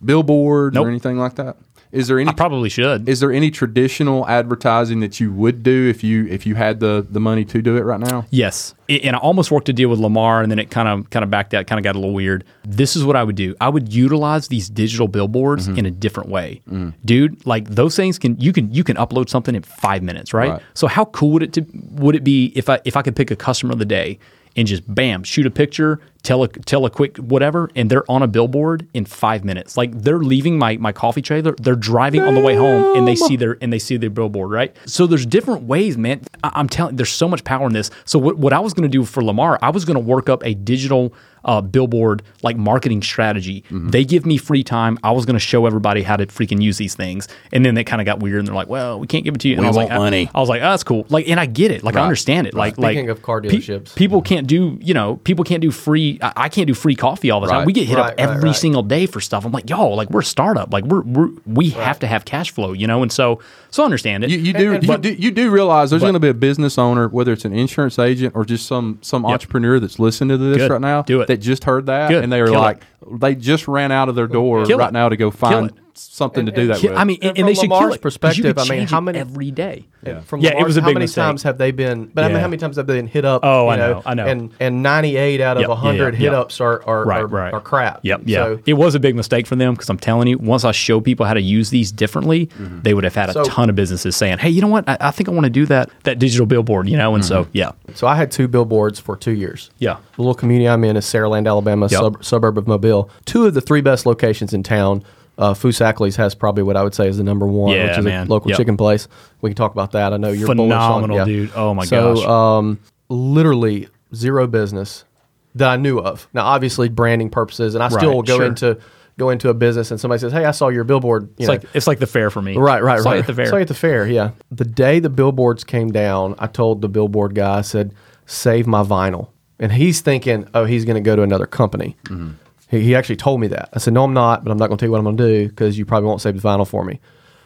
Billboard Nope. or anything like that. Is there any I probably should. is there any traditional advertising that you would do if you if you had the the money to do it right now? Yes, It- and I almost worked a deal with Lamar, and then it kind of kind of backed out, kind of got a little weird. This is what I would do. I would utilize these digital billboards Mm-hmm. in a different way, dude. Like those things can you can you can upload something in five minutes, right? Right. So how cool would it to would it be if I if I could pick a customer of the day and just bam shoot a picture, tell a tell a quick whatever, and they're on a billboard in five minutes. Like they're leaving my my coffee trailer, they're driving on the way home, and they see their and they see their billboard, right? So there's different ways, man. I, I'm telling, there's so much power in this. So what what I was going to do for Lamar, I was going to work up a digital uh, billboard like marketing strategy. They give me free time. I was going to show everybody how to freaking use these things, and then they kind of got weird, and they're like, "Well, we can't give it to you." And We I was want like, I- money. I, was like, "Oh, that's cool." Like, and I get it. Like, I understand it. Like, Speaking like of car pe- dealerships. people can't do you know people can't do free. I, I can't do free coffee all the time. We get hit Right, up right, every right. single day for stuff. I'm like, yo, like we're a startup. Like we're, we're we have to have cash flow, you know. And so so I understand it. You, you do and- you but- do you do realize there's going to be a business owner, whether it's an insurance agent or just some some entrepreneur that's listening to this Good. right now, Do it. That just heard that Good. and they are Kill like they just ran out of their door Kill right it. now to go find it. something to do that Ki- with. I mean, and, And and they from should Lamar's kill it, 'cause you perspective, could I mean, how many- every day? And From Yeah, it Lamar's, was a big how many mistake. times have they been? But I mean, how many times have they been hit up? Oh, you I know, I know. And and ninety eight out of Yep, hundred yeah, hit yeah. ups are are, Right, are, right. are crap. Yep. Yeah. So, it was a big mistake for them because I'm telling you, once I show people how to use these differently, mm-hmm. they would have had a So- ton of businesses saying, "Hey, you know what? I, I think I want to do that that digital billboard." You know, and so mm-hmm. yeah, so I had two billboards for two years. yeah, The little community I'm in is Saraland, Alabama, suburb of Mobile. Two of the three best locations in town. Uh, Foosackly's has probably what I would say is the number one, Yeah, which is man. a local Yep. chicken place. We can talk about that. I know you're bullish on- Phenomenal, yeah. dude. Oh, my so, gosh. um, literally zero business that I knew of. Now, obviously, branding purposes, and I still Right, go sure. into go into a business, and somebody says, "Hey, I saw your billboard." You it's know, like it's like the fair for me. Right, right, Saw right. you at the fair. Saw you at the fair, yeah. The day the billboards came down, I told the billboard guy, I said, save my vinyl. And he's thinking, oh, he's going to go to another company. Mm-hmm. He, he actually told me that. I said, no, I'm not, but I'm not going to tell you what I'm going to do because you probably won't save the vinyl for me.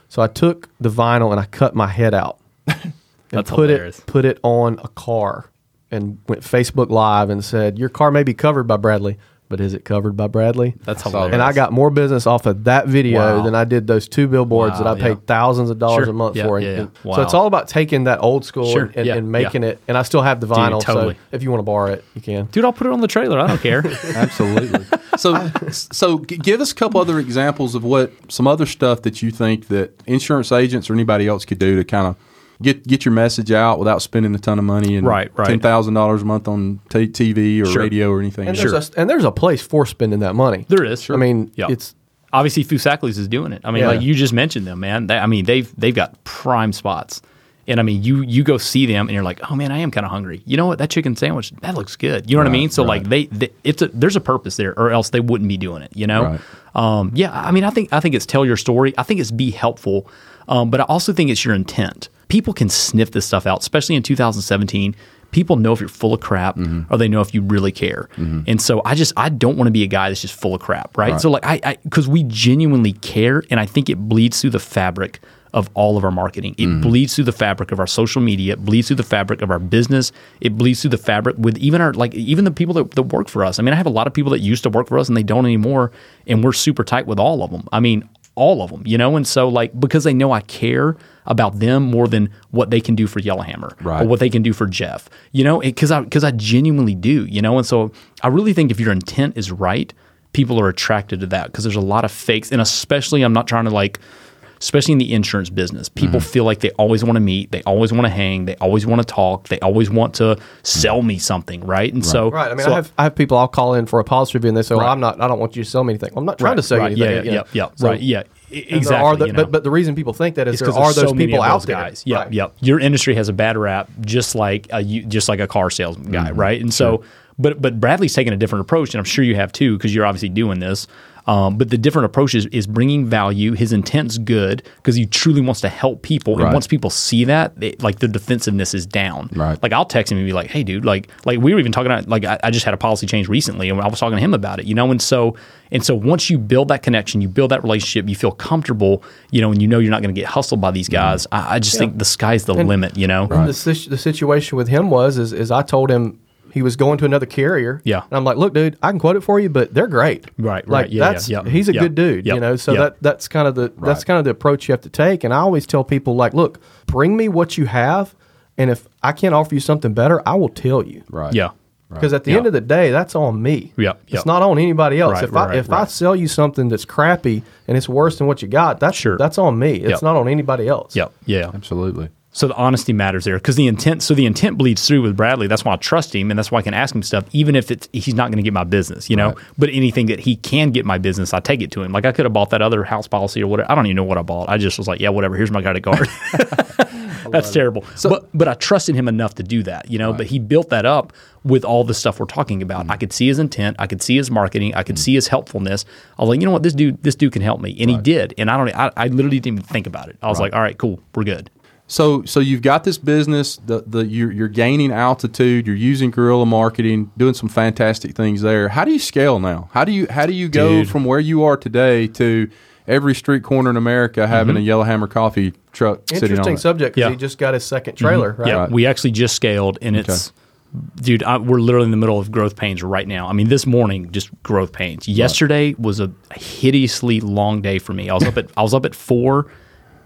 So I took the vinyl and I cut my head out and That's put hilarious. it put it on a car and went Facebook Live and said, your car may be covered by Bradley, but is it covered by Bradley? That's saw hilarious. And I got more business off of that video Wow. than I did those two billboards that I paid yeah. thousands of dollars Sure. a month Yeah, for. yeah, And- yeah. So it's all about taking that old school Sure. and, Yeah, and making yeah. it. And I still have the vinyl, totally. so if you want to borrow it, you can. dude, I'll put it on the trailer. I don't care. Absolutely. so, so give us a couple other examples of what some other stuff that you think that insurance agents or anybody else could do to kind of get get your message out without spending a ton of money and Right, right. ten thousand dollars a month on t- TV or Sure. radio or anything. And, else. there's a, and there's a place for spending that money. there is. I mean, Yeah. it's obviously Foosackly's is doing it. I mean, Yeah. like you just mentioned them, man. They, I mean, they've they've got prime spots. And I mean, you you go see them, and you're like, oh man, I am kind of hungry. You know what? That chicken sandwich that looks good. You know what I mean? So right. like they, they, it's a there's a purpose there, or else they wouldn't be doing it. You know? Right. Um, yeah. I mean, I think I think it's tell your story. I think it's be helpful, um, but I also think it's your intent. People can sniff this stuff out, especially in 2017. People know if you're full of crap, Mm-hmm. or they know if you really care. And so I just I don't want to be a guy that's just full of crap, right? Right. So like I because we genuinely care, and I think it bleeds through the fabric of all of our marketing. Mm-hmm. It bleeds through the fabric of our social media. It bleeds through the fabric of our business. It bleeds through the fabric with even our like even the people that, that work for us. I mean, I have a lot of people that used to work for us and they don't anymore, and we're super tight with all of them. I mean, all of them, you know. And so like because they know I care about them more than what they can do for Yellowhammer or Right. what they can do for Jeff, you know, because I because I genuinely do, you know. And so I really think if your intent is right, people are attracted to that because there's a lot of fakes, and especially I'm not trying to like especially in the insurance business. People Mm-hmm. feel like they always want to meet, they always want to hang, they always want to talk, they always want to sell me something, right? And so, Right. I mean, so- I have I have people I'll call in for a policy review and they say, "Well, Right. I'm not. I don't want you to sell me anything. I'm not trying right, to sell right, you anything." yeah, you yeah, know? yeah, So- right, yeah, and there exactly. are the- you know? but but the reason people think that is It's there 'cause are those so many people of out those there. guys. Yep, Right. yep. Your industry has a bad rap, just like a just like a car salesman guy, Mm-hmm. right? And so, but but Bradley's taking a different approach, and I'm sure you have too, because you're obviously doing this. Um, but the different approaches is, is bringing value. His intent's good because he truly wants to help people, and Right. once people see that, they, like their defensiveness is down. Right. Like I'll text him and be like, "Hey, dude, like like we were even talking about like I, I just had a policy change recently, and I was talking to him about it, you know." And so and so once you build that connection, you build that relationship, you feel comfortable, you know, and you know you're not going to get hustled by these guys. I, I just think the sky's the limit, you know. And the, the situation with him was is, is I told him he was going to another carrier. Yeah. And I'm like, look, dude, I can quote it for you, but they're great. Right, Like right. Yeah, that's yeah, yeah. he's a Yep, good dude. yep, You know, so yep. that that's kind of the that's kind of the approach you have to take. And I always tell people like, look, bring me what you have, and if I can't offer you something better, I will tell you. Right. Yeah. Because at the Yeah. end of the day, that's on me. Yep, It's not on anybody else. Right, if I right, if I sell you something that's crappy and it's worse than what you got, that's Sure. that's on me. It's Yep. not on anybody else. Yep. Yeah. Absolutely. So the honesty matters there because the intent. So the intent bleeds through with Bradley. That's why I trust him, and that's why I can ask him stuff, even if it's he's not going to get my business, you know. Right. But anything that he can get my business, I take it to him. Like I could have bought that other house policy or whatever. I don't even know what I bought. I just was like, yeah, whatever. Here's my credit card. That's terrible. but but I trusted him enough to do that, you know. But he built that up with all the stuff we're talking about. I could see his intent. I could see his marketing. I could see his helpfulness. I was like, you know what, this dude, this dude can help me, and he did. And I don't. I, I literally didn't even think about it. I was like, all right, cool, we're good. So, so you've got this business. The the you're, you're gaining altitude. You're using guerrilla marketing, doing some fantastic things there. How do you scale now? How do you how do you go Dude. from where you are today to every street corner in America having mm-hmm. a Yellowhammer coffee truck sitting on Interesting it? subject. 'cause Yeah. He just got his 2nd trailer. Mm-hmm. Right. Yeah, Right. we actually just scaled, and it's, dude, I, we're literally in the middle of growth pains right now. I mean, this morning just growth pains. Yesterday was a hideously long day for me. I was up at I was up at four,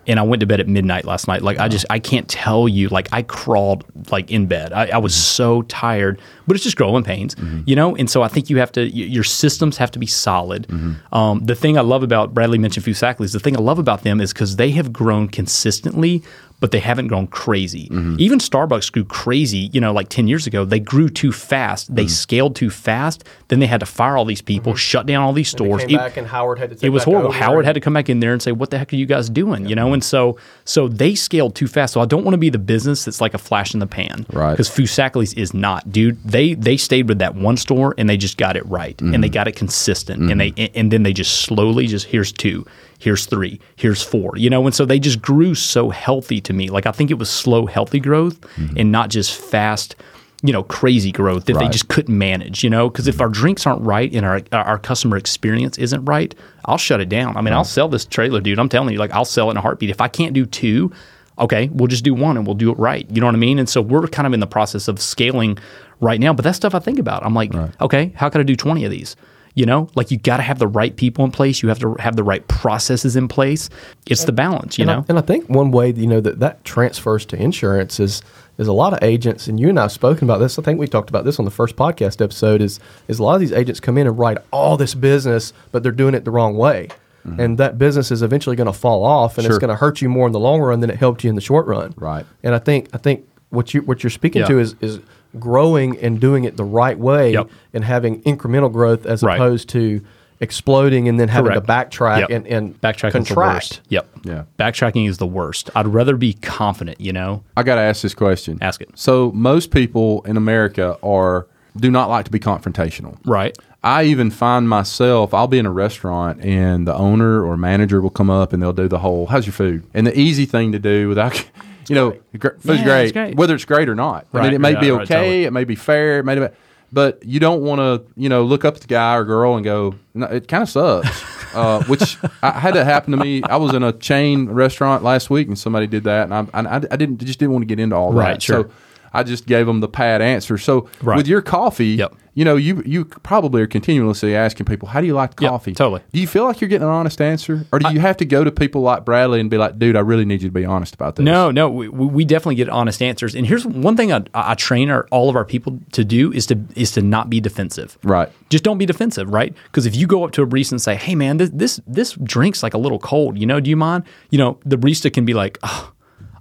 and I went to bed at midnight last night. Like I just I can't tell you. Like I crawled like in bed. I, I was mm-hmm. so tired, but it's just growing pains, mm-hmm. you know. And so I think you have to y- your systems have to be solid. Mm-hmm. Um, the thing I love about Bradley mentioned Foosackly's. The thing I love about them is because they have grown consistently but they haven't grown crazy. Mm-hmm. Even Starbucks grew crazy, you know, like 10 years ago. They grew too fast. They mm. scaled too fast. Then they had to fire all these people, mm-hmm. shut down all these He stores. It- back and Howard had to it was horrible. Howard had to come back in there and say, "What the heck are you guys doing?" You know, and so so they scaled too fast. So I don't want to be the business that's like a flash in the pan, Right. Because Foosackly's is not, dude. They they stayed with that one store and they just got it right and Mm-hmm. they got it consistent and mm-hmm. they and then they just slowly just here's two, here's three, here's four, you know, and so they just grew so healthy to me. Like I think it was slow, healthy growth and not just fast. You know, crazy growth that they Mm-hmm. Just couldn't manage. You know, because if our drinks aren't right and our our customer experience isn't right, I'll shut it down. I mean, I'll sell this trailer, dude. I'm telling you, like I'll sell it in a heartbeat. If I can't do two, okay, we'll just do one and we'll do it right. You know what I mean? And so we're kind of in the process of scaling right now. But that's stuff I think about. I'm like, okay, how could I do 20 of these? You know, like you got to have the right people in place. You have to have the right processes in place. It's the balance, you and know. I, and I think one way you know that that transfers to insurance is is a lot of agents, and you and I have spoken about this. I think we talked about this on the first podcast episode. Is is a lot of these agents come in and write all this business, but they're doing it the wrong way, mm-hmm. and that business is eventually going to fall off, and Sure. it's going to hurt you more in the long run than it helped you in the short run. Right. And I think I think what you what you're speaking Yeah. to is is growing and doing it the right way, Yep. and having incremental growth as Right. opposed to exploding and then having Correct. to backtrack Yep. and, and Backtracking is the contract. worst. Yep. Yeah. Backtracking is the worst. I'd rather be confident, you know. I got to ask this question. Ask it. So most people in America are do not like to be confrontational. Right. I even find myself, I'll be in a restaurant and the owner or manager will come up and they'll do the whole, how's your food? And the easy thing to do without, you know, gr- food's Yeah, great, it's great. whether it's great or not. I mean, it may yeah, be right, okay, totally. it may be fair, it may be, but you don't want to, you know, look up at the guy or girl and go, no, it kind of sucks. uh, which I had that happen to me. I was in a chain restaurant last week, and somebody did that, and I, I, I didn't just didn't want to get into all Right, that. sure. So I just gave them the pat answer. So Right. with your coffee, Yep. you know, you you probably are continuously asking people, "How do you like the Yep, coffee?" totally. Do you feel like you're getting an honest answer, or do you have to go to people like Bradley and be like, "Dude, I really need you to be honest about this"? No, no, we, we definitely get honest answers. And here's one thing I, I train our, all of our people to do is to is to not be defensive. Right. Just don't be defensive, right? Because if you go up to a barista and say, "Hey, man, this this this drink's like a little cold," you know, do you mind? You know, the barista can be like, oh,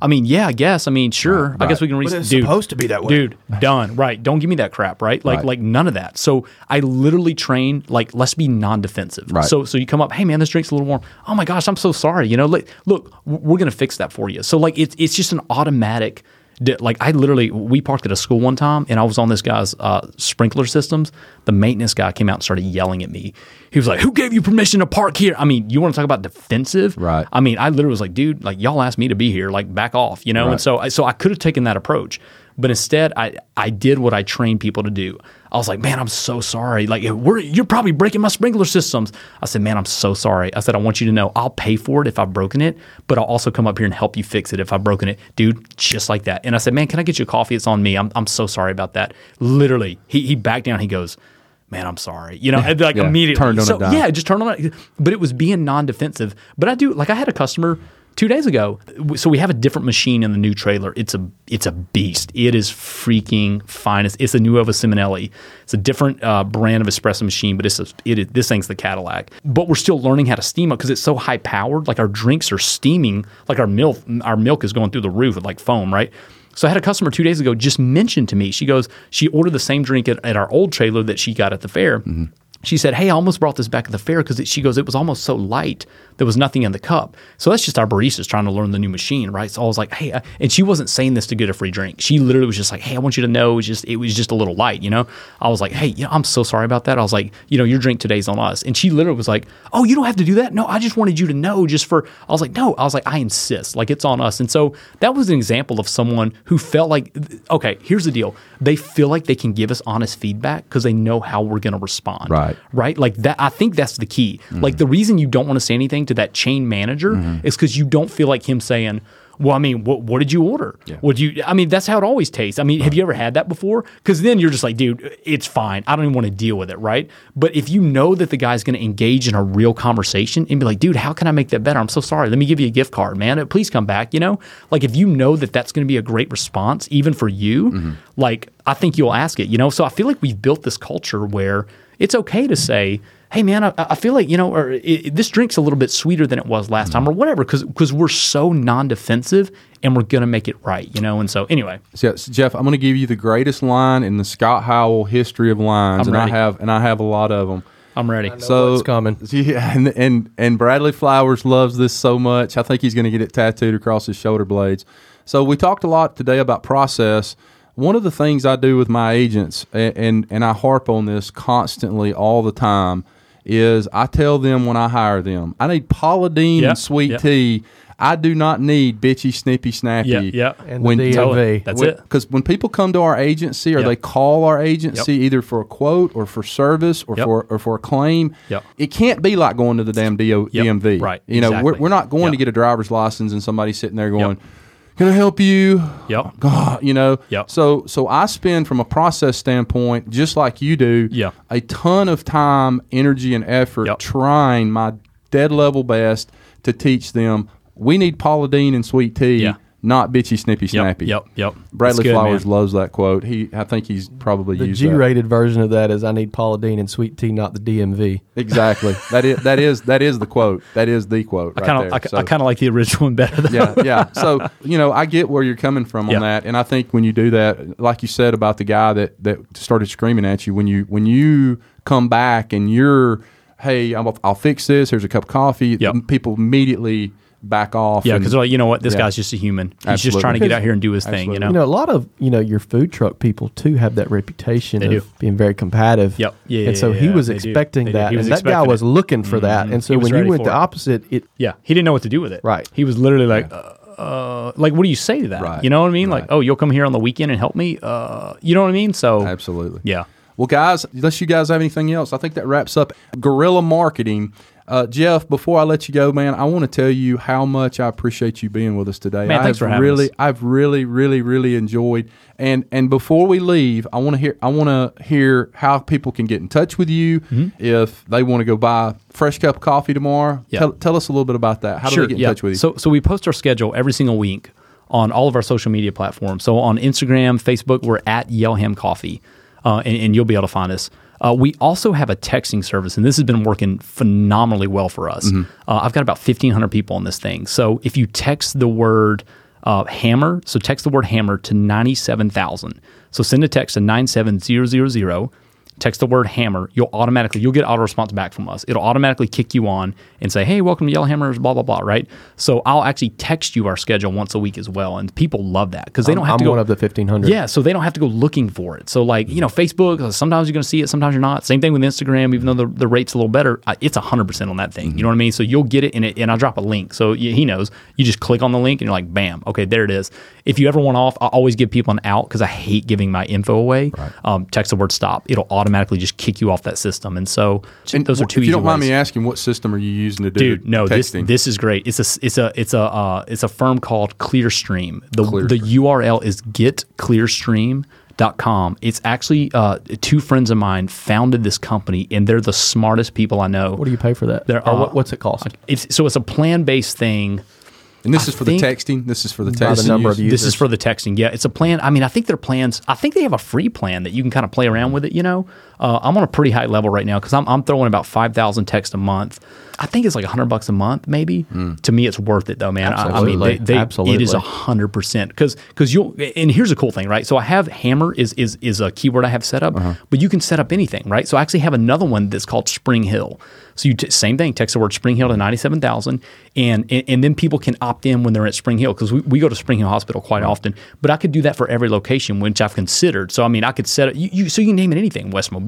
I mean, yeah, I guess. I mean, sure. I guess we can. Re- But it's dude, supposed to be that way. dude. Done. Right. Don't give me that crap. Right. Like Right. like none of that. So I literally train like let's be non-defensive. Right. So so you come up, hey man, this drink's a little warm. Oh my gosh, I'm so sorry. You know, like, look, we're gonna fix that for you. So like it's it's just an automatic. Di- Like I literally, we parked at a school one time, and I was on this guy's uh, sprinkler systems. The maintenance guy came out and started yelling at me. He was like, "Who gave you permission to park here?" I mean, you want to talk about defensive? Right. I mean, I literally was like, "Dude, like y'all asked me to be here. Like, back off," you know. Right. And so, I, so I could have taken that approach, but instead, I I did what I trained people to do. I was like, man, I'm so sorry. Like, we're, you're probably breaking my sprinkler systems. I said, man, I'm so sorry. I said, I want you to know I'll pay for it if I've broken it, but I'll also come up here and help you fix it if I've broken it. Dude, just like that. And I said, man, can I get you a coffee? It's on me. I'm, I'm so sorry about that. Literally, he, he backed down. He goes, man, I'm sorry. You know, like Yeah, immediately. turned on so, yeah, just turn on it. But it was being non defensive. But I do, like, I had a customer two days ago. So we have a different machine in the new trailer. It's a it's a beast. It is freaking finest. It's a Nuova Simonelli. It's a different uh, brand of espresso machine, but it's a, it is, this thing's the Cadillac. But we're still learning how to steam it because it's so high powered. Like our drinks are steaming. Like our milk our milk is going through the roof with like foam, right? So I had a customer two days ago just mention to me. She goes, she ordered the same drink at, at our old trailer that she got at the fair. She said, "Hey, I almost brought this back at the fair because she goes, it was almost so light there was nothing in the cup." So that's just our baristas trying to learn the new machine, right? So I was like, "Hey," uh, and she wasn't saying this to get a free drink. She literally was just like, "Hey, I want you to know, it was just it was just a little light," you know. I was like, "Hey, you know, I'm so sorry about that." I was like, "You know, your drink today's on us," and she literally was like, "Oh, you don't have to do that. No, I just wanted you to know, just for." I was like, "No," I was like, "I insist, like it's on us." And so that was an example of someone who felt like, okay, here's the deal: they feel like they can give us honest feedback because they know how we're going to respond, Right. right? Like that. I think that's the key. Like the reason you don't want to say anything to that chain manager mm-hmm. is because you don't feel like him saying. Well, I mean, what, what did you order? Would you? I mean, that's how it always tastes. I mean, have you ever had that before? Because then you're just like, dude, it's fine. I don't even want to deal with it, right? But if you know that the guy's going to engage in a real conversation and be like, dude, how can I make that better? I'm so sorry. Let me give you a gift card, man. Please come back. You know, like if you know that that's going to be a great response, even for you, mm-hmm. like I think you'll ask it. You know, so I feel like we've built this culture where it's okay to say, "Hey, man, I, I feel like you know, or it, this drink's a little bit sweeter than it was last time, or mm-hmm. whatever," because because we're so non-defensive and we're gonna make it right, you know. And so, anyway, So, so, Jeff, I'm going to give you the greatest line in the Scott Howell history of lines, I'm and ready. I have and I have a lot of them. I'm ready. So it's coming. Yeah, and, and and Bradley Flowers loves this so much. I think he's going to get it tattooed across his shoulder blades. So we talked a lot today about process. One of the things I do with my agents, and and, and I harp on this constantly all the time, is I tell them when I hire them, I need Paula Deen Yeah, and sweet yeah. tea. I do not need bitchy, snippy, snappy. Yeah, yeah. And the DMV. Totally. That's it. Because when people come to our agency or Yep. they call our agency either for a quote or for service or Yep. for or for a claim, Yep. it can't be like going to the damn DO, Yep. DMV. Right. You know, we're, we're not going Yep. to get a driver's license and somebody sitting there going, "Can I help you?" Yep. God, you know. Yep. So so I spend from a process standpoint, just like you do, Yeah. a ton of time, energy, and effort Yep. trying my dead level best to teach them. We need Paula Deen and sweet tea, Yeah. Not bitchy, snippy, snappy. Yep. Yep. Bradley good, Flowers man. loves that quote. He, I think he's probably The used. G-rated version of that is I need Paula Deen and sweet tea, not the DMV. Exactly. that is that is that is the quote. That is the quote. I right kind there. of, I, So- I kind of like the original one better. Though. yeah, yeah. So you know, I get where you're coming from Yeah. on that, and I think when you do that, like you said about the guy that that started screaming at you, when you when you come back and you're, hey, I'll, I'll fix this. Here's a cup of coffee. Yep. People immediately back off. Yeah, and- because like, you know what, this Yeah. guy's just a human. He's Absolutely. just trying to get out here and do his thing. You know. You know, a lot of you know your food truck people too have that reputation They of do. being very combative. Yep. Yeah, and so yeah, he was expecting that, was and that guy expecting was looking for that. And so when you went the it. opposite, it Yeah, he didn't know what to do with it. Right. He was literally like, uh, uh, like, what do you say to that? Right. You know what I mean? Like, oh, you'll come here on the weekend and help me. Uh, you know what I mean? So, Absolutely. yeah. Well, guys, unless you guys have anything else, I think that wraps up guerrilla marketing. Uh, Jeff, before I let you go, man, I want to tell you how much I appreciate you being with us today. Man, thanks I've for having really, us. I've really, really, really enjoyed. And and before we leave, I want to hear, I want to hear how people can get in touch with you Mm-hmm. if they want to go buy a fresh cup of coffee tomorrow. Yeah. Tell, tell us a little bit about that. How do they get in touch with you? So, so we post our schedule every single week on all of our social media platforms. So on Instagram, Facebook, we're at Yelham Coffee, uh, and, and you'll be able to find us. Uh, we also have a texting service, and this has been working phenomenally well for us. Mm-hmm. Uh, I've got about 1,500 people on this thing. So if you text the word uh, hammer, so text the word hammer to 97,000. So send a text to 97000 text the word hammer, you'll automatically you'll get auto response back from us. It'll automatically kick you on and say, "Hey, welcome to Yellow Hammers," blah blah blah. Right. So I'll actually text you our schedule once a week as well, and people love that because they don't have I'm to go. one of the 1500. yeah, so they don't have to go looking for it. So like you know, Facebook. uh, Sometimes you're going to see it, sometimes you're not. Same thing with Instagram. Even though the, the rate's a little better, it's hundred percent on that thing. You know what I mean? So you'll get it, and it, and I'll drop a link, so he knows. You just click on the link, and you're like, bam, okay, there it is. If you ever want off, I always give people an out because I hate giving my info away. Um, text the word stop. It'll automatically just kick you off that system, and so And those are two If easy you don't mind ways me asking, what system are you using to do dude no this texting? this is great it's a it's a it's a uh, it's a firm called clearstream the Clearstream. the url is getclearstream.com it's actually uh, two friends of mine founded this company and they're the smartest people i know What do you pay for that? There Or what, what's it cost? it's so it's a plan-based thing and this is for the texting. This is for the By the texting. number of use? this is for the texting. Yeah, it's a plan. I mean, I think their plans. I think they have a free plan that you can kind of play around with it. You know, uh, I'm on a pretty high level right now because I'm, I'm throwing about five thousand texts a month. I think it's like hundred bucks a month, maybe. To me, it's worth it though, man. I, I mean, they, they, it is hundred percent because because you'll. And here's a cool thing, right? So I have Hammer is is is a keyword I have set up, but you can set up anything, right? So I actually have another one that's called Spring Hill. So you t- same thing, text the word Spring Hill to ninety seven thousand, and, and and then people can opt in when they're at Spring Hill because we, we go to Spring Hill Hospital quite often. But I could do that for every location, which I've considered. So I mean, I could set it. You, you, so you can name it anything: West Mobile,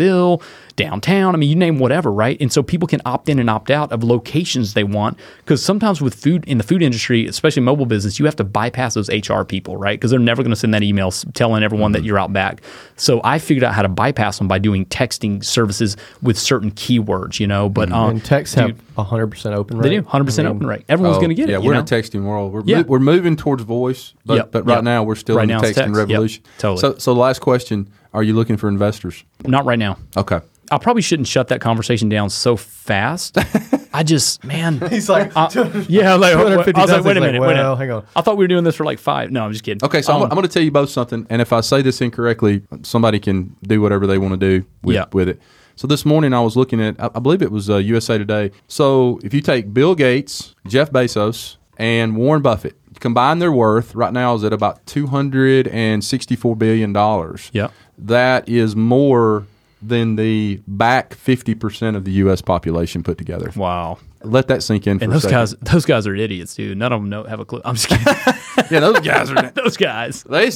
downtown. I mean, you name whatever, right? And so people can opt in and opt out of locations they want because sometimes with food in the food industry, especially mobile business, you have to bypass those HR people, right? Because they're never going to send that email telling everyone that you're out back. So I figured out how to bypass them by doing texting services with certain keywords, you know. But um, and texts dude, have 100% open rate. they do 100 percent I mean, open rate. Everyone's Oh, going to get yeah, it. Yeah, we're know? in a texting world. We're, Yeah. we're moving towards voice, but, Yep, but right yep. now we're still Right in the texting text. Yep, revolution. totally. So, so the last question: Are you looking for investors? Not right now. Okay. I probably shouldn't shut that conversation down so fast. I just, man. He's like, Uh, yeah, like, I was like, wait a he's like, minute, wait a minute. hang on. I thought we were doing this for like five. No, I'm just kidding. Okay, so I'm, Um, I'm going to tell you both something, and if I say this incorrectly, somebody can do whatever they want to do with, Yeah. with it. So this morning I was looking at, I I believe it was uh, USA Today. So if you take Bill Gates, Jeff Bezos, and Warren Buffett, combine their worth right now is at about two hundred and sixty-four billion dollars. Yeah. That is more than the back fifty percent of the U.S. population put together. wow. Let that sink in for And those second. guys, those guys are idiots, dude. None of them know have a clue. I'm just kidding. yeah, those guys are. those guys. They,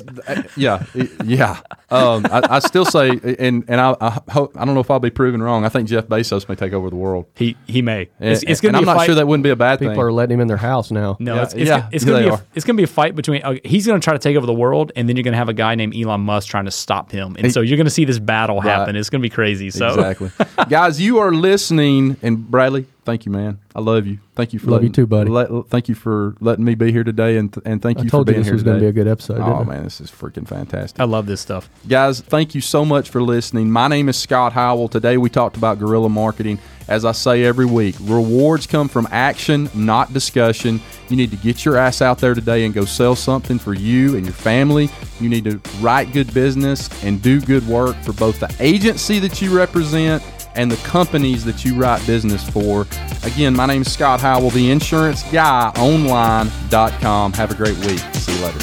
yeah, yeah. Um, I, I still say, and and I, I hope I don't know if I'll be proven wrong. I think Jeff Bezos may take over the world. He he may. And, It's, it's gonna. be I'm a not fight. sure that wouldn't be a bad People thing. People are letting him in their house now. No, Yeah, it's, it's, yeah, it's yeah, going to be a, it's going to be a fight between. Uh, he's going to try to take over the world, and then you're going to have a guy named Elon Musk trying to stop him, and so you're going to see this battle happen. It's going to be crazy. So Exactly, guys. You are listening, and Bradley, thank you, man. I love you. Thank you for Love you too, buddy. let- thank you for letting me be here today, and and thank I you told for you being this here This was going to be a good episode. Oh man, this is freaking fantastic. I love this stuff. Guys, thank you so much for listening. My name is Scott Howell. Today we talked about guerrilla marketing. As I say every week, rewards come from action, not discussion. You need to get your ass out there today and go sell something for you and your family. You need to write good business and do good work for both the agency that you represent and the companies that you write business for. Again, my name is Scott Howell, the insurance guy online.com. Have a great week. See you later.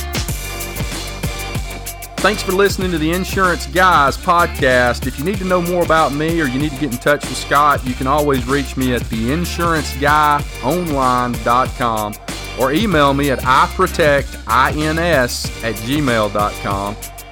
Thanks for listening to the Insurance Guys podcast. If you need to know more about me or you need to get in touch with Scott, you can always reach me at theinsuranceguyonline.com or email me at iprotectins at gmail.com.